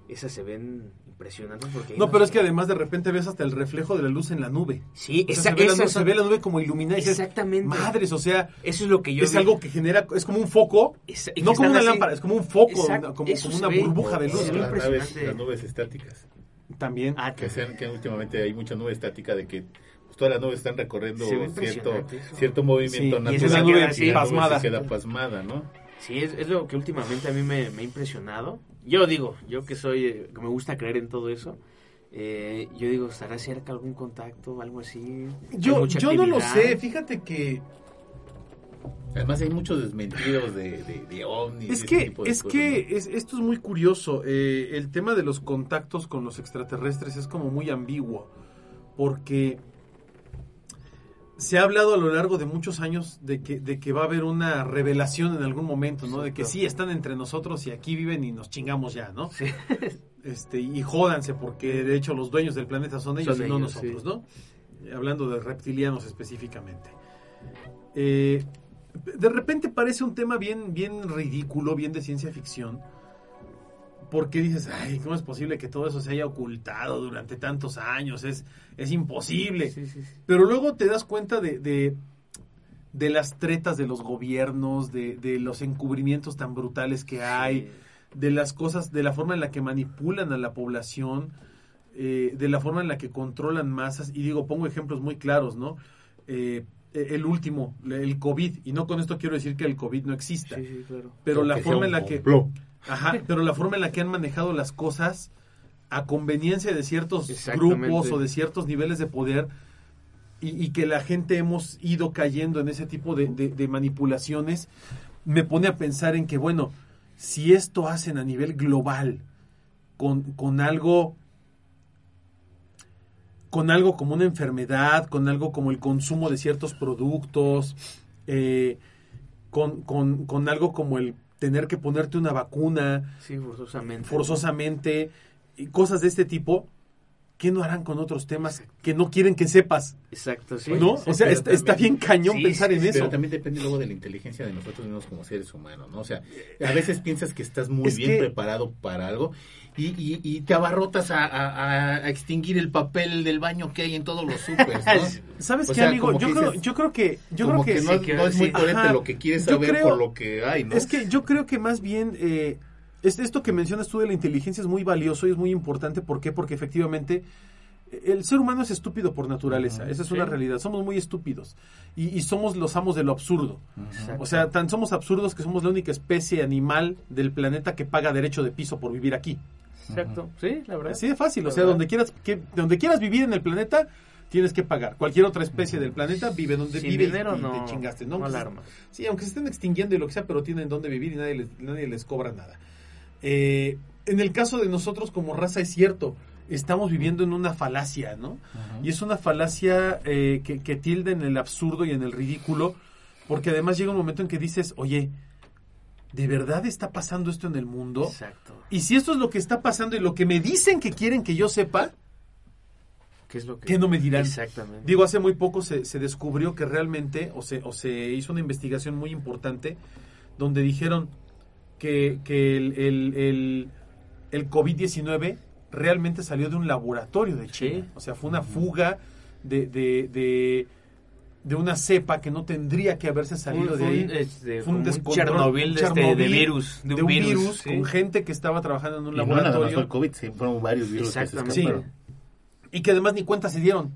Esas se ven impresionantes porque
No, pero es que además de repente ves hasta el reflejo de la luz en la nube.
sí,
O sea,
esa,
se, ve la
esas
nube, se ve la nube como iluminada dices,
exactamente.
madres, o sea,
Eso es lo que yo
es
vi.
algo que genera, es como un foco, no como una
así.
lámpara, es como un foco,
Exacto,
como, una
ve.
burbuja de luz.
las, naves,
impresionante.
las nubes estáticas.
También.
Ah,
Que sean que últimamente hay mucha nube estática de que pues, todas las nubes están recorriendo cierto cierto movimiento
Sí, y
natural
esa
y
nube
la nube
pasmada.
se queda pasmada, ¿no?
Sí, es, es lo que últimamente a mí me, me ha impresionado. Yo digo, yo que soy, eh, que me gusta creer en todo eso, eh, yo digo, ¿estará cerca algún contacto, algo así?
Yo, yo no lo sé, fíjate que
Además hay muchos desmentidos de, de, de ovnis.
Es
y ese
que,
tipo de
es
cosas,
que
¿no?
es, esto es muy curioso. eh, el tema de los contactos con los extraterrestres es como muy ambiguo. Porque se ha hablado a lo largo de muchos años de que, de que va a haber una revelación en algún momento, ¿no? De que sí están entre nosotros y aquí viven y nos chingamos ya, ¿no?
Sí.
Este, y jódanse, porque de hecho los dueños del planeta son ellos
Son
y no
ellos,
nosotros,
sí.
¿no? Hablando de reptilianos específicamente. Eh, de repente parece un tema bien, bien ridículo, bien de ciencia ficción. Porque dices, ay, ¿cómo es posible que todo eso se haya ocultado durante tantos años? Es, es imposible.
Sí, sí, sí.
Pero luego te das cuenta de, de, de las tretas de los gobiernos, de, de los encubrimientos tan brutales que hay de las cosas, de la forma en la que manipulan a la población, eh, de la forma en la que controlan masas. Y digo, pongo ejemplos muy claros, ¿no? Eh, el último, el COVID, y no con esto quiero decir que el COVID no exista,
Sí, sí, claro.
pero la forma en la que...
complot.
Ajá, pero la forma en la que han manejado las cosas a conveniencia de ciertos grupos o de ciertos niveles de poder y, y que la gente hemos ido cayendo en ese tipo de, de- de manipulaciones, me pone a pensar en que, bueno, si esto hacen a nivel global con, con algo con algo como una enfermedad, con algo como el consumo de ciertos productos, eh, con, con- con algo como el tener que ponerte una vacuna
Sí, forzosamente.
forzosamente, y cosas de este tipo, ¿qué no harán con otros temas que no quieren que sepas?
Exacto, sí.
¿No?
sí,
o sea, está, bien cañón
Sí,
pensar en eso.
Pero también depende luego de la inteligencia de nosotros mismos como seres humanos, ¿no? O sea, a veces piensas que estás muy
Es
bien
que-
preparado para algo y, y, y te abarrotas a, a- a extinguir el papel del baño que hay en todos los supers, ¿no?
¿Sabes
O
qué,
sea,
amigo? Yo
que
creo,
dices,
yo creo que, yo creo que,
no,
sí, que-
no es muy coherente
Ajá.
lo que quieres saber
creo-
por lo que hay, ¿no?
Es que yo creo que más bien eh, es- esto que mencionas tú de la inteligencia es muy valioso y es muy importante. ¿Por qué? Porque efectivamente el ser humano es estúpido por naturaleza, esa es una
Sí.
realidad, somos muy estúpidos y, y somos los amos de lo absurdo. O sea, tan somos absurdos que somos la única especie animal del planeta que paga derecho de piso por vivir aquí.
Exacto. Sí, la verdad.
Así de fácil, o sea,
verdad.
donde quieras, que, donde quieras vivir en el planeta, tienes que pagar. Cualquier otra especie del planeta vive donde
Sin
vive
dinero
y,
no,
te chingaste, ¿no?
alarma.
Sí, aunque se estén extinguiendo y lo que sea, pero tienen donde vivir y nadie les, nadie les cobra nada. Eh, en el caso de nosotros como raza es cierto, estamos viviendo en una falacia, ¿no? Y es una falacia eh, que, que tilda en el absurdo y en el ridículo, porque además llega un momento en que dices, oye, ¿de verdad está pasando esto en el mundo?
Exacto.
Y si esto es lo que está pasando y lo que me dicen que quieren que yo sepa,
¿Qué es lo que
¿qué no me dirán?
Exactamente.
Digo, hace muy poco se, se descubrió que realmente, o se, o se hizo una investigación muy importante, donde dijeron que, que el, el, el, el COVID-19 realmente salió de un laboratorio de China.
Sí.
O sea, fue una fuga de, de, de, de una cepa que no tendría que haberse salido de
un-
ahí.
este,
Fue un descontrol,
Chernobyl de este- de virus, de un virus, sí.
con gente que estaba trabajando en un
Y no nada más
laboratorio.
fue el COVID, sí, fueron varios virus que se
Exactamente.
Y que además ni cuenta se dieron,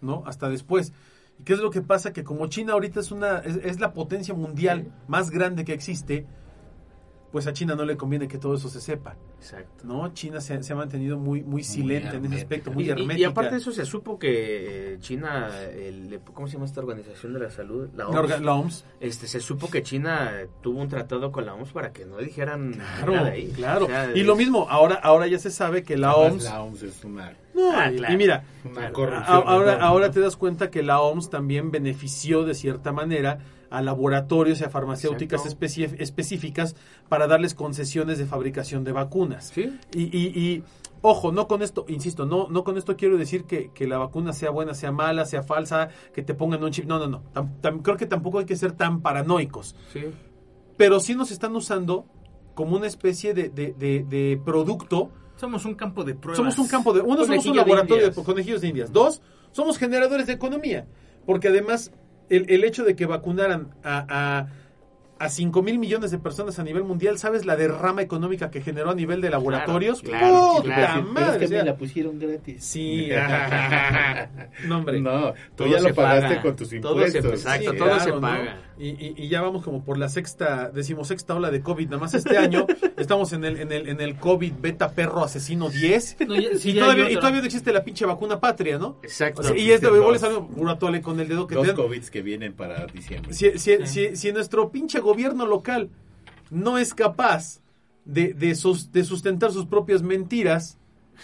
¿no? Hasta después. ¿Y qué es lo que pasa? Que como China ahorita es una es, es la potencia mundial más grande que existe, pues a China no le conviene que todo eso se sepa,
Exacto.
¿no? China se, se ha mantenido muy muy silente en ese aspecto, muy
Y- y,
hermética.
y aparte de eso se supo que eh, China, el- ¿cómo se llama esta organización de la salud? La
La
OMS.
orga- la OMS.
Este, se supo que China tuvo un tratado con la OMS para que no dijeran
Claro,
nada ahí.
claro.
O sea,
y lo mismo, ahora ahora ya se sabe que la
Además,
OMS...
La OMS es una,
No,
Ah,
y-
claro.
y mira,
una
ahora, ahora te das cuenta que la OMS también benefició de cierta manera a laboratorios y a farmacéuticas específicas para darles concesiones de fabricación de vacunas.
Sí.
Y, y- y, ojo, no con esto, insisto, no, no con esto quiero decir que, que la vacuna sea buena, sea mala, sea falsa, que te pongan un chip. No, no, no. Tam- tam- creo que tampoco hay que ser tan paranoicos.
Sí.
Pero sí nos están usando como una especie de, de- de- de producto
Somos un campo de pruebas.
somos un campo de... Uno, somos un
de
laboratorio de,
indias.
conejillos de indias. Dos, somos generadores de economía. Porque además, el, el hecho de que vacunaran a, a, a 5 mil millones de personas a nivel mundial, ¿sabes la derrama económica que generó a nivel de laboratorios?
claro,
¡Puta
claro.
madre!
Pero es que me la pusieron gratis.
Sí. no, hombre.
No, tú
Todo
ya
se
lo pagaste
paga.
con tus
Todo se-
impuestos.
exacto,
Sí,
todo
claro,
se
¿no?
paga.
Y, y- y ya vamos como por la sexta, decimosexta ola de COVID, nada más este año. estamos en el, en el, en el COVID beta perro asesino 10.
No, ya- sí,
y, todavía, y todavía no existe la pinche vacuna patria, ¿no?
Exacto.
O sea, y es de atole con el dedo que te dan.
COVIDs que vienen para diciembre.
Si, si- si- si nuestro pinche gobierno local no es capaz de, de, sus- de sustentar sus propias mentiras,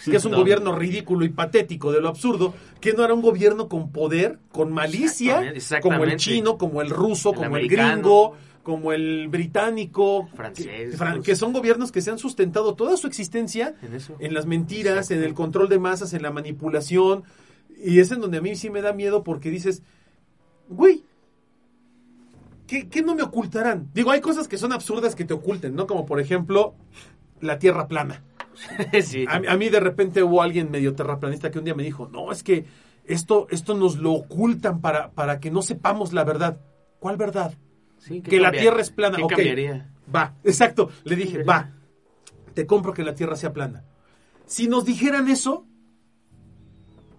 que es un
No.
gobierno ridículo y patético de lo absurdo, que no era un gobierno con poder, con malicia,
Exactamente, exactamente.
como el chino, como el ruso,
El
como el gringo, como el británico,
Francés,
que,
pues.
que son gobiernos que se han sustentado toda su existencia
En eso.
en las mentiras, en el control de masas, en la manipulación. Y es en donde a mí sí me da miedo porque dices, güey, ¿qué, qué no me ocultarán? Digo, hay cosas que son absurdas que te oculten, ¿no? Como por ejemplo, la tierra plana.
sí.
A, a mí de repente hubo alguien medio terraplanista que un día me dijo, no, es que esto, esto nos lo ocultan para, para que no sepamos la verdad. ¿Cuál verdad?
Sí, ¿qué
que la tierra es plana.
¿Qué
ok.
cambiaría?
Va, exacto. Le dije, va, te compro que la Tierra sea plana. Si nos dijeran eso,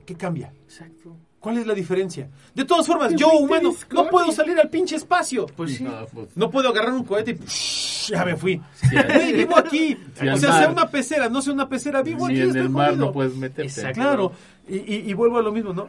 ¿qué cambia?
Exacto.
¿Cuál es la diferencia? De todas formas, yo, humano, no puedo salir al pinche espacio.
Pues sí.
No, pues,
No puedo agarrar un cohete y psh, ya me fui.
Sí.
Vivo aquí.
Sí,
o sea,
mar.
sea una pecera, no sea una pecera, vivo aquí.
en
estoy
el mar
jodido.
no puedes meterte.
Exacto.
Claro, y, y- y vuelvo a lo mismo, ¿no?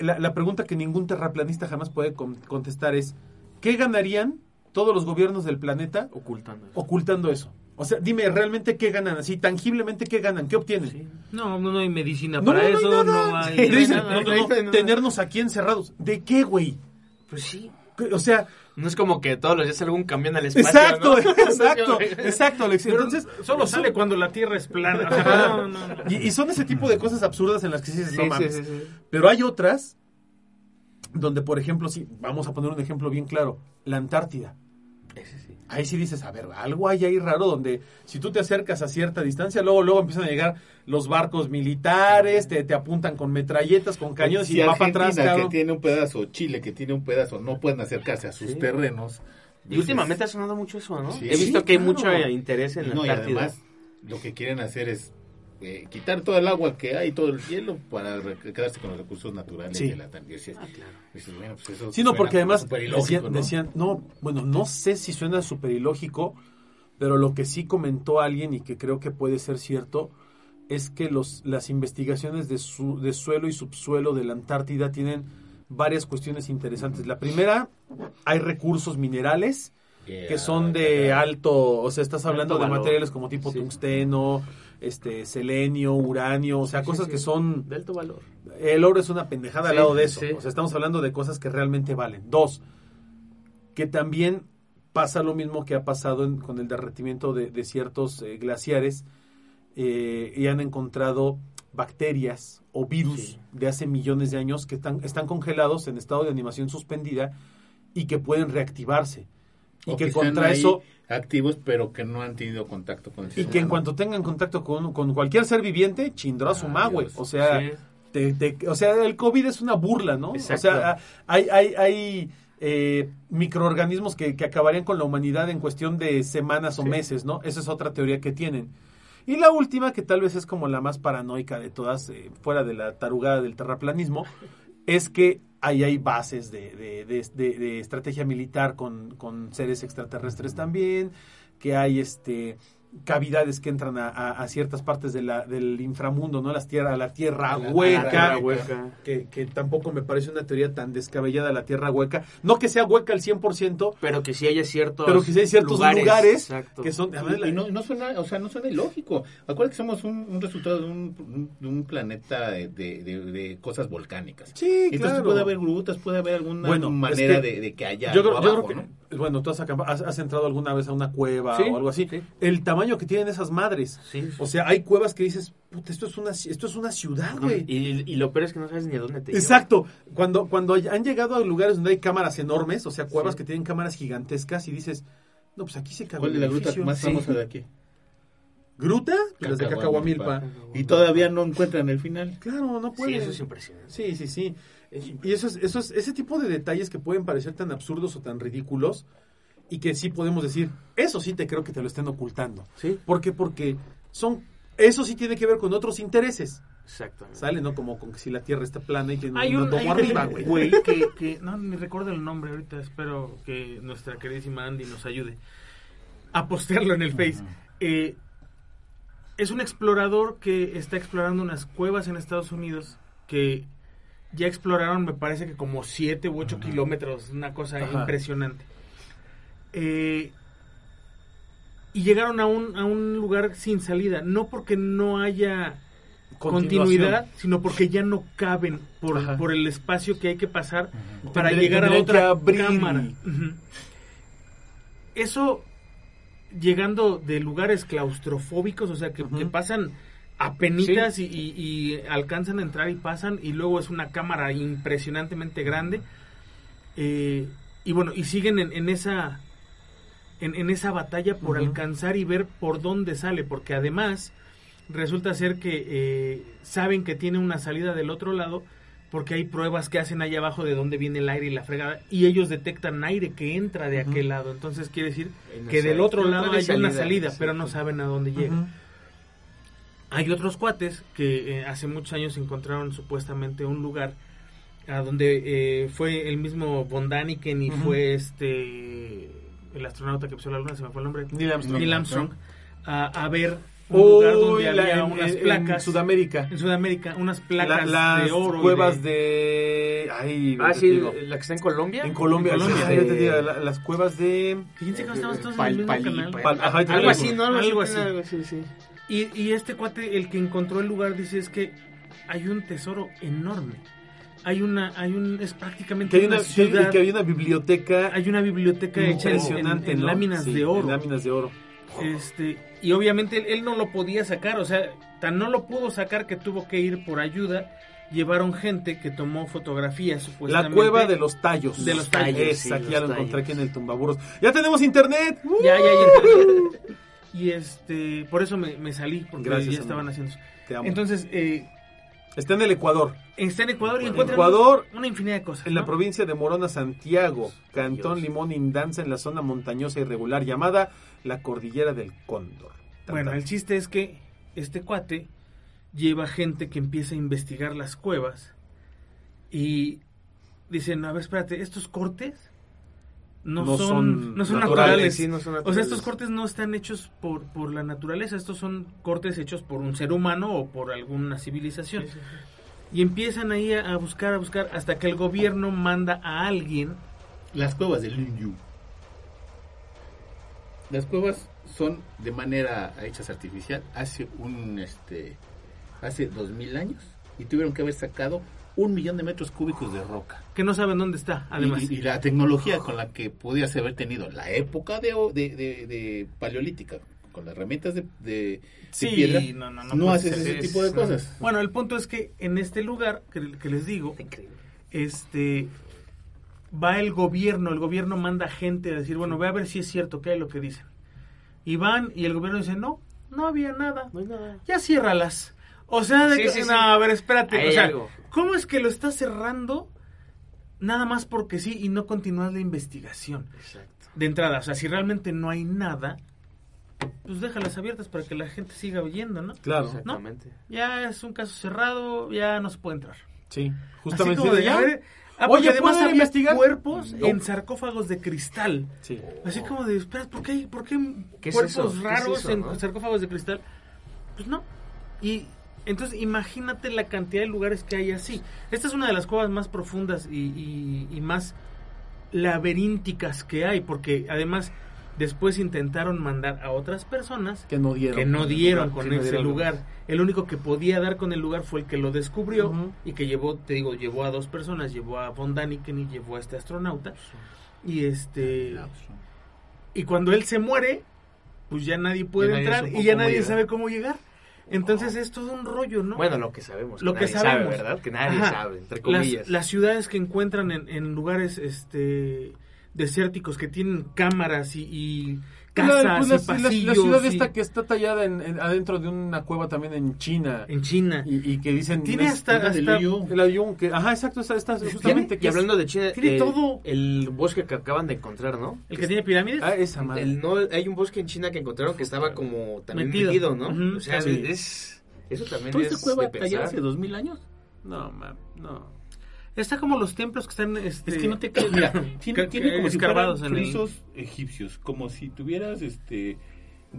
La, la pregunta que ningún terraplanista jamás puede con- contestar es, ¿qué ganarían todos los gobiernos del planeta
Ocultando eso.
ocultando eso? O sea, dime realmente qué ganan, así tangiblemente qué ganan, qué obtienen.
Sí.
No, no, no hay medicina
No,
para
no, no hay
eso,
nada.
no hay...
Dicen,
nada,
no, tenernos aquí encerrados. ¿De qué, güey?
Pues sí.
O sea,
No es como que todos los días salga un camión al espacio.
exacto,
¿no?
exacto, exacto, Alex.
Pero
Entonces,
solo sale cuando la Tierra es plana. O sea, no, no, no.
y, y son ese tipo de cosas absurdas en las que sí dices,
Sí,
no mames.
sí, sí.
Pero hay otras donde, por ejemplo, sí, vamos a poner un ejemplo bien claro, la Antártida. Ahí sí dices, a ver, algo hay ahí raro donde si tú te acercas a cierta distancia, luego luego empiezan a llegar los barcos militares, te, te apuntan con metralletas, con cañones
si
y va para
Argentina,
atrás, cabrón.
que tiene un pedazo, Chile, que tiene un pedazo, no pueden acercarse a sus
Sí.
terrenos.
Y últimamente ha sonado mucho eso, ¿no?
Sí.
He visto
Sí,
que hay
claro.
mucho interés en la
no, y además, lo que quieren hacer es eh, quitar todo el agua que hay, todo el hielo, para quedarse con los recursos naturales
Sí.
de la dices, bueno, pues eso
Sí, no,
suena
porque además
superilógico,
decían,
¿no?
decían, no, bueno, no sé si suena súper ilógico, pero lo que sí comentó alguien y que creo que puede ser cierto es que los, las investigaciones de, su, de suelo y subsuelo de la Antártida tienen varias cuestiones interesantes. La primera, hay recursos minerales que son de alto, o sea, estás hablando
Alto
de
valor.
materiales como tipo
Sí.
tungsteno, este, selenio, uranio, o sea,
Sí,
cosas
sí.
que son
De alto valor.
el oro es una pendejada al lado de eso. O sea, estamos hablando de cosas que realmente valen. Dos, que también pasa lo mismo que ha pasado en- con el derretimiento de, de ciertos eh, glaciares eh, y han encontrado bacterias o virus
Sí.
de hace millones de años que están, están congelados en estado de animación suspendida y que pueden reactivarse. Y
O
que contra eso
activos, pero que no han tenido contacto con el
y
ser
que en cuanto tengan contacto con, con cualquier ser viviente, chindrá su
Ah,
magüe. O sea,
Sí.
te- te- o sea, el COVID es una burla, ¿no?
Exacto.
O sea, a- hay, hay, hay eh, microorganismos que, que acabarían con la humanidad en cuestión de semanas o
Sí.
meses, ¿no? Esa es otra teoría que tienen. Y la última, que tal vez es como la más paranoica de todas, eh, fuera de la tarugada del terraplanismo, es que ahí hay bases de, de- de- de- estrategia militar con, con seres extraterrestres también, que hay este cavidades que entran a, a- a ciertas partes de la, del inframundo, ¿no? Las tierra, la tierra
la- a la
hueca,
tierra
hueca.
Que, que tampoco me parece una teoría tan descabellada la tierra hueca. No que sea hueca al 100%,
Pero que sí haya ciertos
pero que sí hay ciertos lugares,
exacto.
que son...
Y no, no suena, o sea, no suena ilógico. Acuérdate que somos un, un resultado de un, de un planeta de, de- de- de cosas volcánicas.
Sí,
Entonces
claro.
puede haber grutas, puede haber alguna
Bueno,
manera
es que
de, de que haya
Yo creo,
algo
yo creo que,
¿no?
bueno, tú has, has- has entrado alguna vez a una cueva
Sí,
o algo así.
sí.
El tamaño que tienen esas madres.
Sí.
O sea, hay cuevas que dices, puta, esto es una, esto es una ciudad, güey.
y, y lo peor es que no sabes ni a dónde te lleva.
Exacto. Cuando, cuando han llegado a lugares donde hay cámaras enormes, o sea, cuevas
Sí.
que tienen cámaras gigantescas y dices, no, pues aquí se cabe
¿Cuál es la gruta más
Sí.
famosa de aquí?
¿Gruta? Las de Cacahuamilpa.
Y todavía no encuentran el final.
Claro, no
Sí,
puede.
eso es impresionante.
Sí, sí, sí. Y eso es, eso es, ese tipo de detalles que pueden parecer tan absurdos o tan ridículos y que sí podemos decir, eso sí te creo que te lo estén ocultando.
Sí,
¿Por qué? Porque son, eso sí tiene que ver con otros intereses.
exactamente.
Sale, ¿no? Como con que si la Tierra está plana y tiene
Hay
un
un,
domo
hay
arriba, güey.
güey que, que no ni recuerdo el nombre ahorita, espero que nuestra queridísima Andy nos ayude a postearlo en el Face. Eh, es un explorador que está explorando unas cuevas en Estados Unidos que ya exploraron, me parece que como 7 u 8 kilómetros, una cosa impresionante. Eh, y llegaron a un, a un lugar sin salida, no porque no haya continuidad, sino porque ya no caben por,
Ajá.
por el espacio que hay que pasar para
Tendré-
llegar a otra
abrir.
cámara. Eso llegando de lugares claustrofóbicos, o sea, que, pasan apenitas y, y- y alcanzan a entrar y pasan y luego es una cámara impresionantemente grande Eh, y bueno y siguen en, en esa en, en esa batalla por alcanzar y ver por dónde sale porque además resulta ser que eh, saben que tiene una salida del otro lado porque hay pruebas que hacen ahí abajo de dónde viene el aire y la fregada y ellos detectan aire que entra de aquel lado. Entonces quiere decir que del otro lado
hay
una
salida, sí,
pero no saben a dónde llega. Hay otros cuates que eh, hace muchos años encontraron supuestamente un lugar a donde eh, fue el mismo Von Daniken y fue este el astronauta que pisó la luna, se me fue el nombre,
Neil Armstrong.
Neil Armstrong, a, a ver un
Uy,
lugar donde
la-
había
en-
unas
en-
placas
En Sudamérica.
en Sudamérica, unas
La-
placas
las
de oro
cuevas
de-
de... Ay,
Ah, sí,
digo.
la que está en Colombia.
En Colombia.
En Colombia.
sí, digo, la- las cuevas de...
Fíjense que no estamos todos en
Pal-
el mismo
pali-
canal.
pal-
Pal- ajá,
algo
digo.
así, ¿no?
Algo
tiene
así.
algo así, sí.
Y, y este cuate, el que encontró el lugar, dice es que hay un tesoro enorme. Hay una, hay un, es prácticamente
Que hay,
una,
una, que,
ciudad.
que hay una biblioteca
hay una biblioteca hecha en,
impresionante,
en- en
¿no?
láminas
Sí,
de oro.
en láminas de oro.
Este, y obviamente él, él no lo podía sacar, o sea, tan no lo pudo sacar que tuvo que ir por ayuda. Llevaron gente que tomó fotografías
La
supuestamente.
cueva de los tallos.
De los tallos,
Es,
sí,
aquí
los
ya lo encontré aquí en el tumbaburros. ¡Ya tenemos internet!
Ya, ya, ya. Y este, por eso me, me salí, porque
Gracias,
ya estaban
amigo.
haciendo eso.
Te amo.
Entonces, eh,
Está en el Ecuador.
está en Ecuador y
En
encuentran
Ecuador,
una infinidad de cosas.
En la provincia de Morona, Santiago, Cantón
Dios.
Limón Indanza, en la zona montañosa irregular llamada la Cordillera del Cóndor. Tan,
Bueno,
tan.
el chiste es que este cuate lleva gente que empieza a investigar las cuevas y dicen, a ver, espérate, estos cortes no,
No
son,
son
no son
naturales,
naturales.
sí, no son
O sea, estos cortes no están hechos por, por la naturaleza, estos son cortes hechos por un ser humano o por alguna civilización. Y empiezan ahí a, a buscar, a buscar, hasta que el gobierno manda a alguien.
Las cuevas de Lunyu. Las cuevas son de manera hechas artificial hace un este hace dos mil años y tuvieron que haber sacado un millón de metros cúbicos de roca.
que no saben dónde está, además.
Y, y la tecnología con la que podías haber tenido la época de, de, de- de paleolítica, con las herramientas de, de- de
Sí,
piedra,
no, no,
no,
no
haces ese tipo de
Es-
cosas.
Bueno, el punto es que en este lugar que, que les digo, este va el gobierno, el gobierno manda gente a decir, bueno, ve a ver si es cierto que hay lo que dicen. Y van y el gobierno dice, no, no había nada.
No hay nada.
Ya ciérralas. O sea, de
Sí,
que,
sí, sí.
no, a ver, espérate.
Ahí
o sea,
algo.
¿cómo es que lo estás cerrando nada más porque sí y no continúas la investigación?
Exacto.
De entrada, o sea, si realmente no hay nada, pues déjalas abiertas para que la gente siga oyendo, ¿no?
Claro,
Exactamente.
Ya es un caso cerrado, ya no se puede entrar.
sí.
Así
Justamente.
como de,
¿ya?
ah,
Oye,
además
¿puedo
había
investigar?
cuerpos
No.
en sarcófagos de cristal.
Sí.
Así como de, espera, ¿por qué, por qué
¿Qué es
cuerpos
eso? ¿Qué es
raros
eso,
en
no?
sarcófagos de cristal? Pues no. Y entonces imagínate la cantidad de lugares que hay así. Esta es una de las cuevas más profundas y, y- y más laberínticas que hay, porque además después intentaron mandar a otras personas
Que no dieron.
que no dieron con ese
dieron.
lugar. El único que podía dar con el lugar fue el que lo descubrió y que llevó, te digo, llevó a dos personas, llevó a Von Daniken y llevó a este astronauta. Y este y cuando él se muere, pues ya nadie puede
Ya nadie
entrar y ya nadie
llegar.
sabe cómo llegar. Entonces es todo un rollo, ¿no?
Bueno, lo que sabemos.
Lo que
nadie
sabemos.
Sabe, ¿verdad? Que nadie
Ajá.
sabe, entre
las,
comillas.
las ciudades que encuentran en, en lugares este desérticos que tienen cámaras y, y casas
La, pues,
y
la- la- la
pasillos
ciudad
y-
esta que está tallada en, en- adentro de una cueva también en China.
en China.
y, y que dicen.
Tiene
es-
hasta, hasta-.
El avión que. Ajá, exacto, está, está justamente.
y
que es-
hablando de China,
tiene
eh,
todo.
el bosque que acaban de encontrar, ¿no?
el que tiene pirámides.
Ah, esa madre.
El, no, hay un bosque en China que encontraron que estaba como también
Metido.
metido, ¿no?
Ujú,
o sea,
sí.
es, eso también
¿Toda
es
esta cueva
de
tallada
pensar.
hace dos mil años?
No, ma- no.
Está como los templos que están este,
Es que no te crees, mira, tiene, como si
escarbados
fueran
en el-
egipcios, como si tuvieras este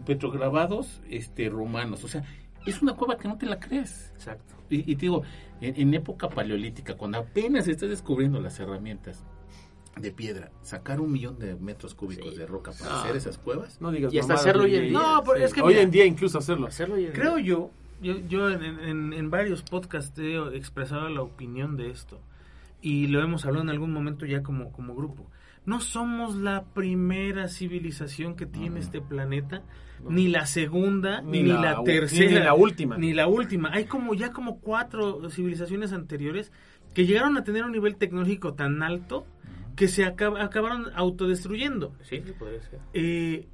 petrograbados este romanos, o sea, es una cueva que no te la crees.
Exacto.
Y, y te digo, en, en época paleolítica, cuando apenas estás descubriendo las herramientas de piedra, sacar un millón de metros cúbicos
Sí.
de roca para
Ah.
hacer esas cuevas,
No digas
Y hasta hacerlo
hoy
en día.
No, pero es que
Hoy
mira,
en día incluso hacerlo.
Hacerlo
creo yo, yo, yo en, en- en varios podcasts he expresado la opinión de esto y lo hemos hablado en algún momento ya como, como grupo. No somos la primera civilización que tiene este planeta, ni la segunda, ni,
Ni
la, tercera,
ni la última.
ni la última. Hay como ya como cuatro civilizaciones anteriores que llegaron a tener un nivel tecnológico tan alto que se acab- acabaron autodestruyendo.
Sí, sí, podría ser.
Eh,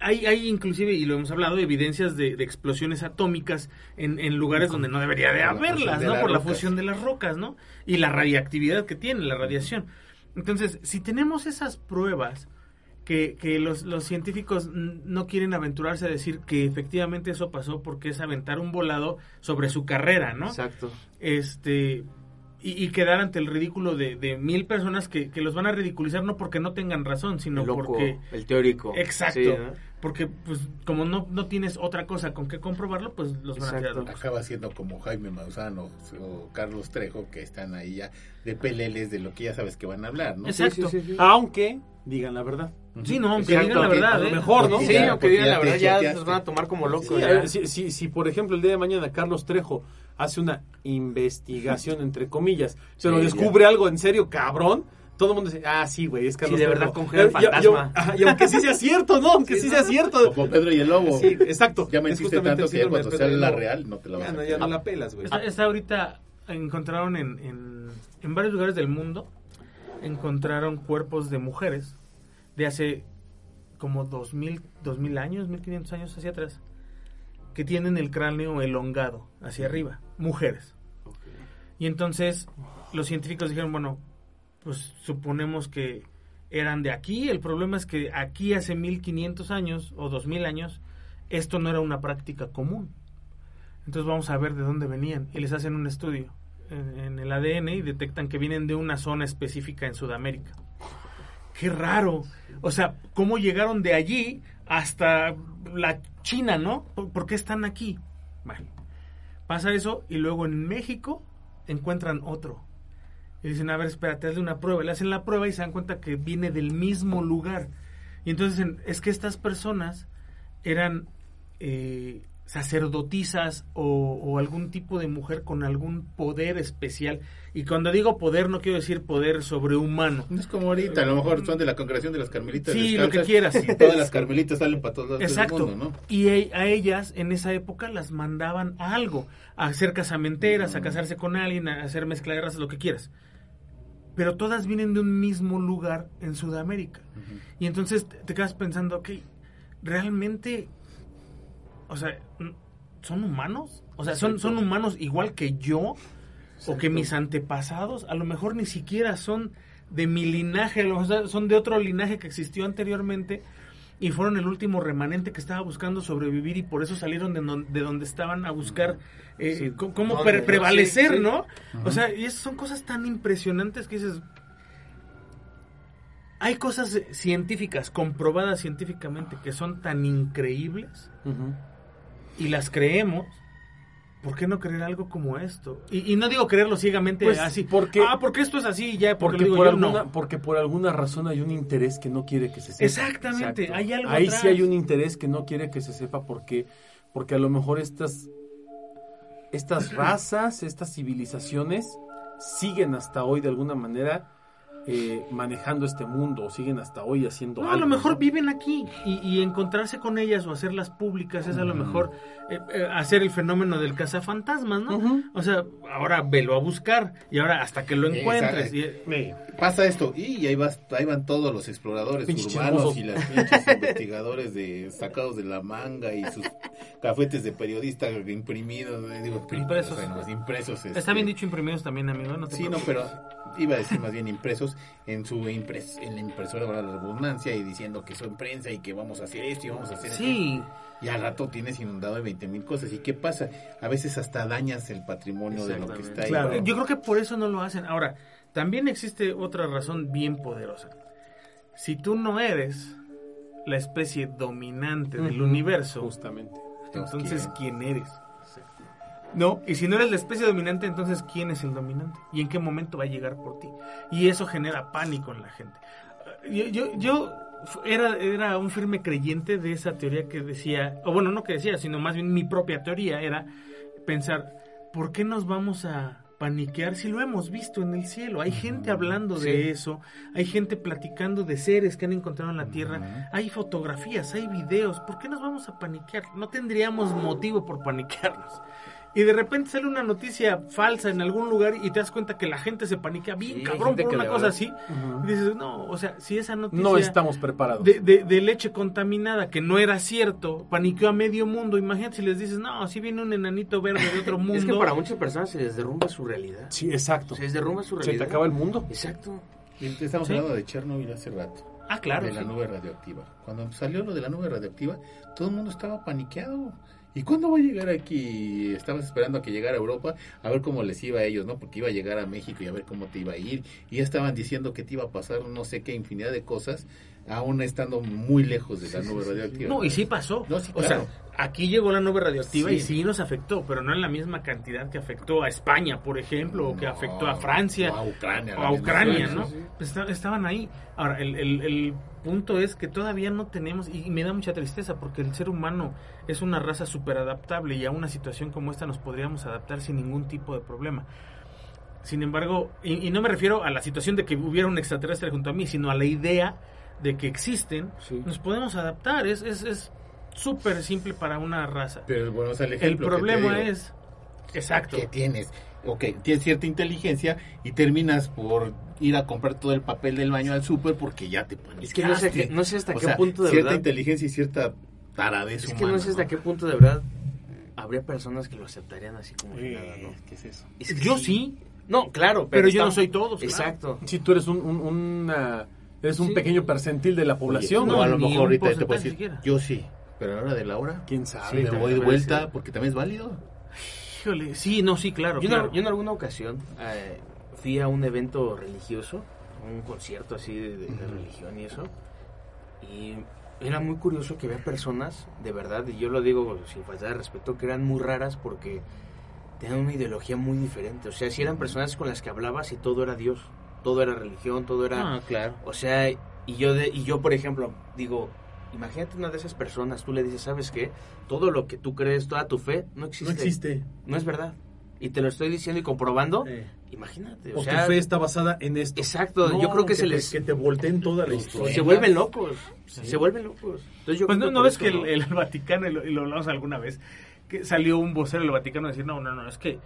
hay, hay inclusive, y lo hemos hablado, evidencias de, de explosiones atómicas en, en lugares donde no debería de haberlas, ¿no? Por la fusión de las rocas, ¿no? Y la radiactividad que tiene, la radiación. Entonces, si tenemos esas pruebas que, que los, los científicos no quieren aventurarse a decir que efectivamente eso pasó porque es aventar un volado sobre su carrera, ¿no?
Exacto.
este y, y quedar ante el ridículo de, de mil personas que, que los van a ridiculizar no porque no tengan razón, sino
el loco,
porque
el teórico.
exacto,
Sí, ¿no?
porque pues como no, no tienes otra cosa con que comprobarlo, pues los van a tirar locos.
acaba siendo como Jaime Mausano o Carlos Trejo, que están ahí ya de peleles de lo que ya sabes que van a hablar, ¿no?
Exacto.
Sí, sí, sí, sí.
Aunque digan la verdad.
Sí, no, aunque
Exacto,
digan la verdad,
a lo
¿eh?
mejor, ¿no?
Sí,
Ya,
aunque digan
ya
la verdad, ya
choteaste.
nos van a tomar como locos. Ya.
si, si, por ejemplo, el día de mañana Carlos Trejo hace una investigación, entre comillas, se lo
Sí,
descubre algo en serio, cabrón, todo el mundo dice, ah, sí, güey, es Carlos
de
Trejo.
verdad congela el
Y- y- y-
fantasma.
ajá, Y, aunque sí sea cierto, ¿no? Aunque sí,
Sí,
sea
no.
cierto.
Como Pedro y el Lobo.
Sí, exacto.
Ya me
justamente
tanto que cuando
de y
la real no te la vas
Ya
a
no, ya
creer.
no la pelas, güey.
Está, está ahorita encontraron en, en, en varios lugares del mundo encontraron cuerpos de mujeres de hace como 2000, 2000 años, 1500 años hacia atrás que tienen el cráneo elongado hacia arriba, mujeres. Y entonces los científicos dijeron, bueno, pues suponemos que eran de aquí, el problema es que aquí hace 1500 años o 2000 años esto no era una práctica común. Entonces vamos a ver de dónde venían y les hacen un estudio en, en el ADN y detectan que vienen de una zona específica en Sudamérica. Qué raro. O sea, ¿cómo llegaron de allí hasta la China, no? ¿Por, por qué están aquí? Bueno, pasa eso y luego en México encuentran otro. Y dicen, a ver, espérate, hazle una prueba. Le hacen la prueba y se dan cuenta que viene del mismo lugar. Y entonces es que estas personas eran eh, sacerdotisas o, o algún tipo de mujer con algún poder especial. Y cuando digo poder, no quiero decir poder sobrehumano.
No es como ahorita, a lo mejor son de la congregación de las carmelitas.
Sí, lo que quieras.
Y todas las carmelitas salen para todos lados
Exacto.
del mundo, ¿no?
Y e- a ellas en esa época las mandaban a algo, a hacer casamenteras, a casarse con alguien, a hacer mezcla de razas, lo que quieras. Pero todas vienen de un mismo lugar en Sudamérica. Y entonces te, te quedas pensando, ok, ¿realmente, o sea, son humanos? O sea, ¿son, son humanos igual que yo o que mis antepasados? A lo mejor ni siquiera son de mi linaje, a lo mejor son de otro linaje que existió anteriormente y fueron el último remanente que estaba buscando sobrevivir y por eso salieron de, don- de donde estaban a buscar eh,
Sí,
cómo prevalecer,
Sí, sí.
¿no? O sea, y esas son cosas tan impresionantes que dices, hay cosas científicas, comprobadas científicamente, que son tan increíbles. Y las creemos. ¿Por qué no creer algo como esto? Y, y no digo creerlo ciegamente
Pues,
así.
porque-
ah, porque esto es así y ya, porque,
Porque
digo
por,
yo,
alguna,
no.
porque por alguna razón hay un interés que no quiere que se sepa.
Exactamente,
Exacto.
hay algo
Ahí
atrás.
sí hay un interés que no quiere que se sepa porque porque a lo mejor estas estas razas, estas civilizaciones siguen hasta hoy de alguna manera eh, manejando este mundo o siguen hasta hoy haciendo
No, a lo mejor
¿no?
viven aquí y, y encontrarse con ellas o hacerlas públicas es a lo mejor eh, eh, hacer el fenómeno del cazafantasmas, ¿no? O sea, ahora velo a buscar y ahora hasta que lo encuentres. Y- eh,
Pasa esto, y ahí, vas, ahí van todos los exploradores urbanos y las pinches investigadores de sacados de la manga y sus cafetes de periodista imprimidos, digo,
Impresos.
o sea, no, impresos.
Está
este,
bien dicho imprimidos también, amigo. No te
Sí, no, pero iba a decir más bien impresos en su impres, en la impresora para la redundancia y diciendo que son prensa y que vamos a hacer esto y vamos a hacer
Sí,
esto. Y al rato tienes inundado de 20 mil cosas. ¿Y qué pasa? A veces hasta dañas el patrimonio de lo que está ahí.
Claro.
yo creo que por eso no lo hacen. Ahora, también existe otra razón bien poderosa. Si tú no eres la especie dominante del universo,
Justamente.
entonces ¿quién eres? No, y si no eres la especie dominante, entonces ¿quién es el dominante? ¿Y en qué momento va a llegar por ti? Y eso genera pánico en la gente. Yo, yo, yo era, era un firme creyente de esa teoría que decía, o bueno, no que decía, sino más bien mi propia teoría era pensar, ¿por qué nos vamos a paniquear si lo hemos visto en el cielo? Hay gente hablando de eso, hay gente platicando de seres que han encontrado en la tierra, hay fotografías, hay videos, ¿por qué nos vamos a paniquear? No tendríamos motivo por paniquearnos. Y de repente sale una noticia falsa en algún lugar y te das cuenta que la gente se paniquea bien
Sí,
cabrón por una cosa así. Y dices, no, o sea, si esa noticia
No estamos preparados.
de, de- de leche contaminada que no era cierto, paniqueó a medio mundo, imagínate si les dices, no, si viene un enanito verde de otro mundo.
Es que para muchas personas se les derrumba su realidad.
Sí, exacto.
Se les derrumba su
Se
realidad.
te acaba el mundo.
Exacto.
Y Estamos
Sí.
hablando de Chernobyl hace rato.
Ah, claro.
de la
sí.
nube radioactiva. Cuando salió lo de la nube radioactiva, todo el mundo estaba paniqueado. ¿Y cuándo va a llegar aquí? Estabas esperando a que llegara a Europa a ver cómo les iba a ellos, ¿no? Porque iba a llegar a México y a ver cómo te iba a ir. Y ya estaban diciendo que te iba a pasar no sé qué infinidad de cosas, aún estando muy lejos de la nube radioactiva.
No, y sí pasó.
No, sí,
o sea, aquí llegó la nube radioactiva
Sí.
y sí nos afectó, pero no en la misma cantidad que afectó a España, por ejemplo, o que afectó a Francia.
o a Ucrania,
O a Ucrania, ¿no?
sí.
Pues esta- estaban ahí. Ahora, el, el- el punto es que todavía no tenemos, y me da mucha tristeza, porque el ser humano es una raza súper adaptable y a una situación como esta nos podríamos adaptar sin ningún tipo de problema. Sin embargo, y, y no me refiero a la situación de que hubiera un extraterrestre junto a mí, sino a la idea de que existen,
Sí.
nos podemos adaptar. Es es es súper simple para una raza.
Pero bueno, o sea, el,
El
ejemplo que te
problema
digo,
es... Exacto.
que tienes, ok, tienes cierta inteligencia y terminas por ir a comprar todo el papel del baño al súper porque ya te paniqueaste.
Es que no sé, qué- no sé hasta
O
qué
sea,
punto de
cierta
verdad.
inteligencia y cierta taradez
Es que no sé hasta qué punto de verdad habría personas que lo aceptarían así como si nada, ¿no?
¿Qué es eso?
Es que
Yo sí,
No, claro,
pero,
pero,
yo no soy todos. claro.
Exacto.
Si tú eres un, un- una- eres un
Sí.
pequeño percentil de la población,
Oye,
no,
o a lo mejor ahorita te puedo decir,
siquiera.
yo sí, pero a la hora de la hora,
quién sabe.
me voy de vuelta,
ser.
porque también es válido.
Híjole, sí, no, sí, claro,
Yo, en-
claro.
yo en alguna ocasión eh, fui a un evento religioso, un concierto así de, de- de religión y eso, y era muy curioso que había personas, de verdad, y yo lo digo sin falta de respeto, que eran muy raras porque tenían una ideología muy diferente. O sea, si eran personas con las que hablabas y todo era Dios, todo era religión, todo era...
Ah, claro.
O sea, y yo, de, y yo, por ejemplo, digo, imagínate una de esas personas, tú le dices, ¿sabes qué? Todo lo que tú crees, toda tu fe, no existe.
No existe.
No es verdad. Y te lo estoy diciendo y comprobando.
Eh,
Imagínate.
o
O sea,
tu fe está basada en esto.
exacto.
No,
yo creo que, se
te-
les...
que te volteen toda la historia.
se vuelven locos. Se vuelven locos. Entonces yo
Pues
creo
no, ves que el Vaticano, y lo, y lo hablamos alguna vez, que salió un vocero del Vaticano a decir, no, no, no, es que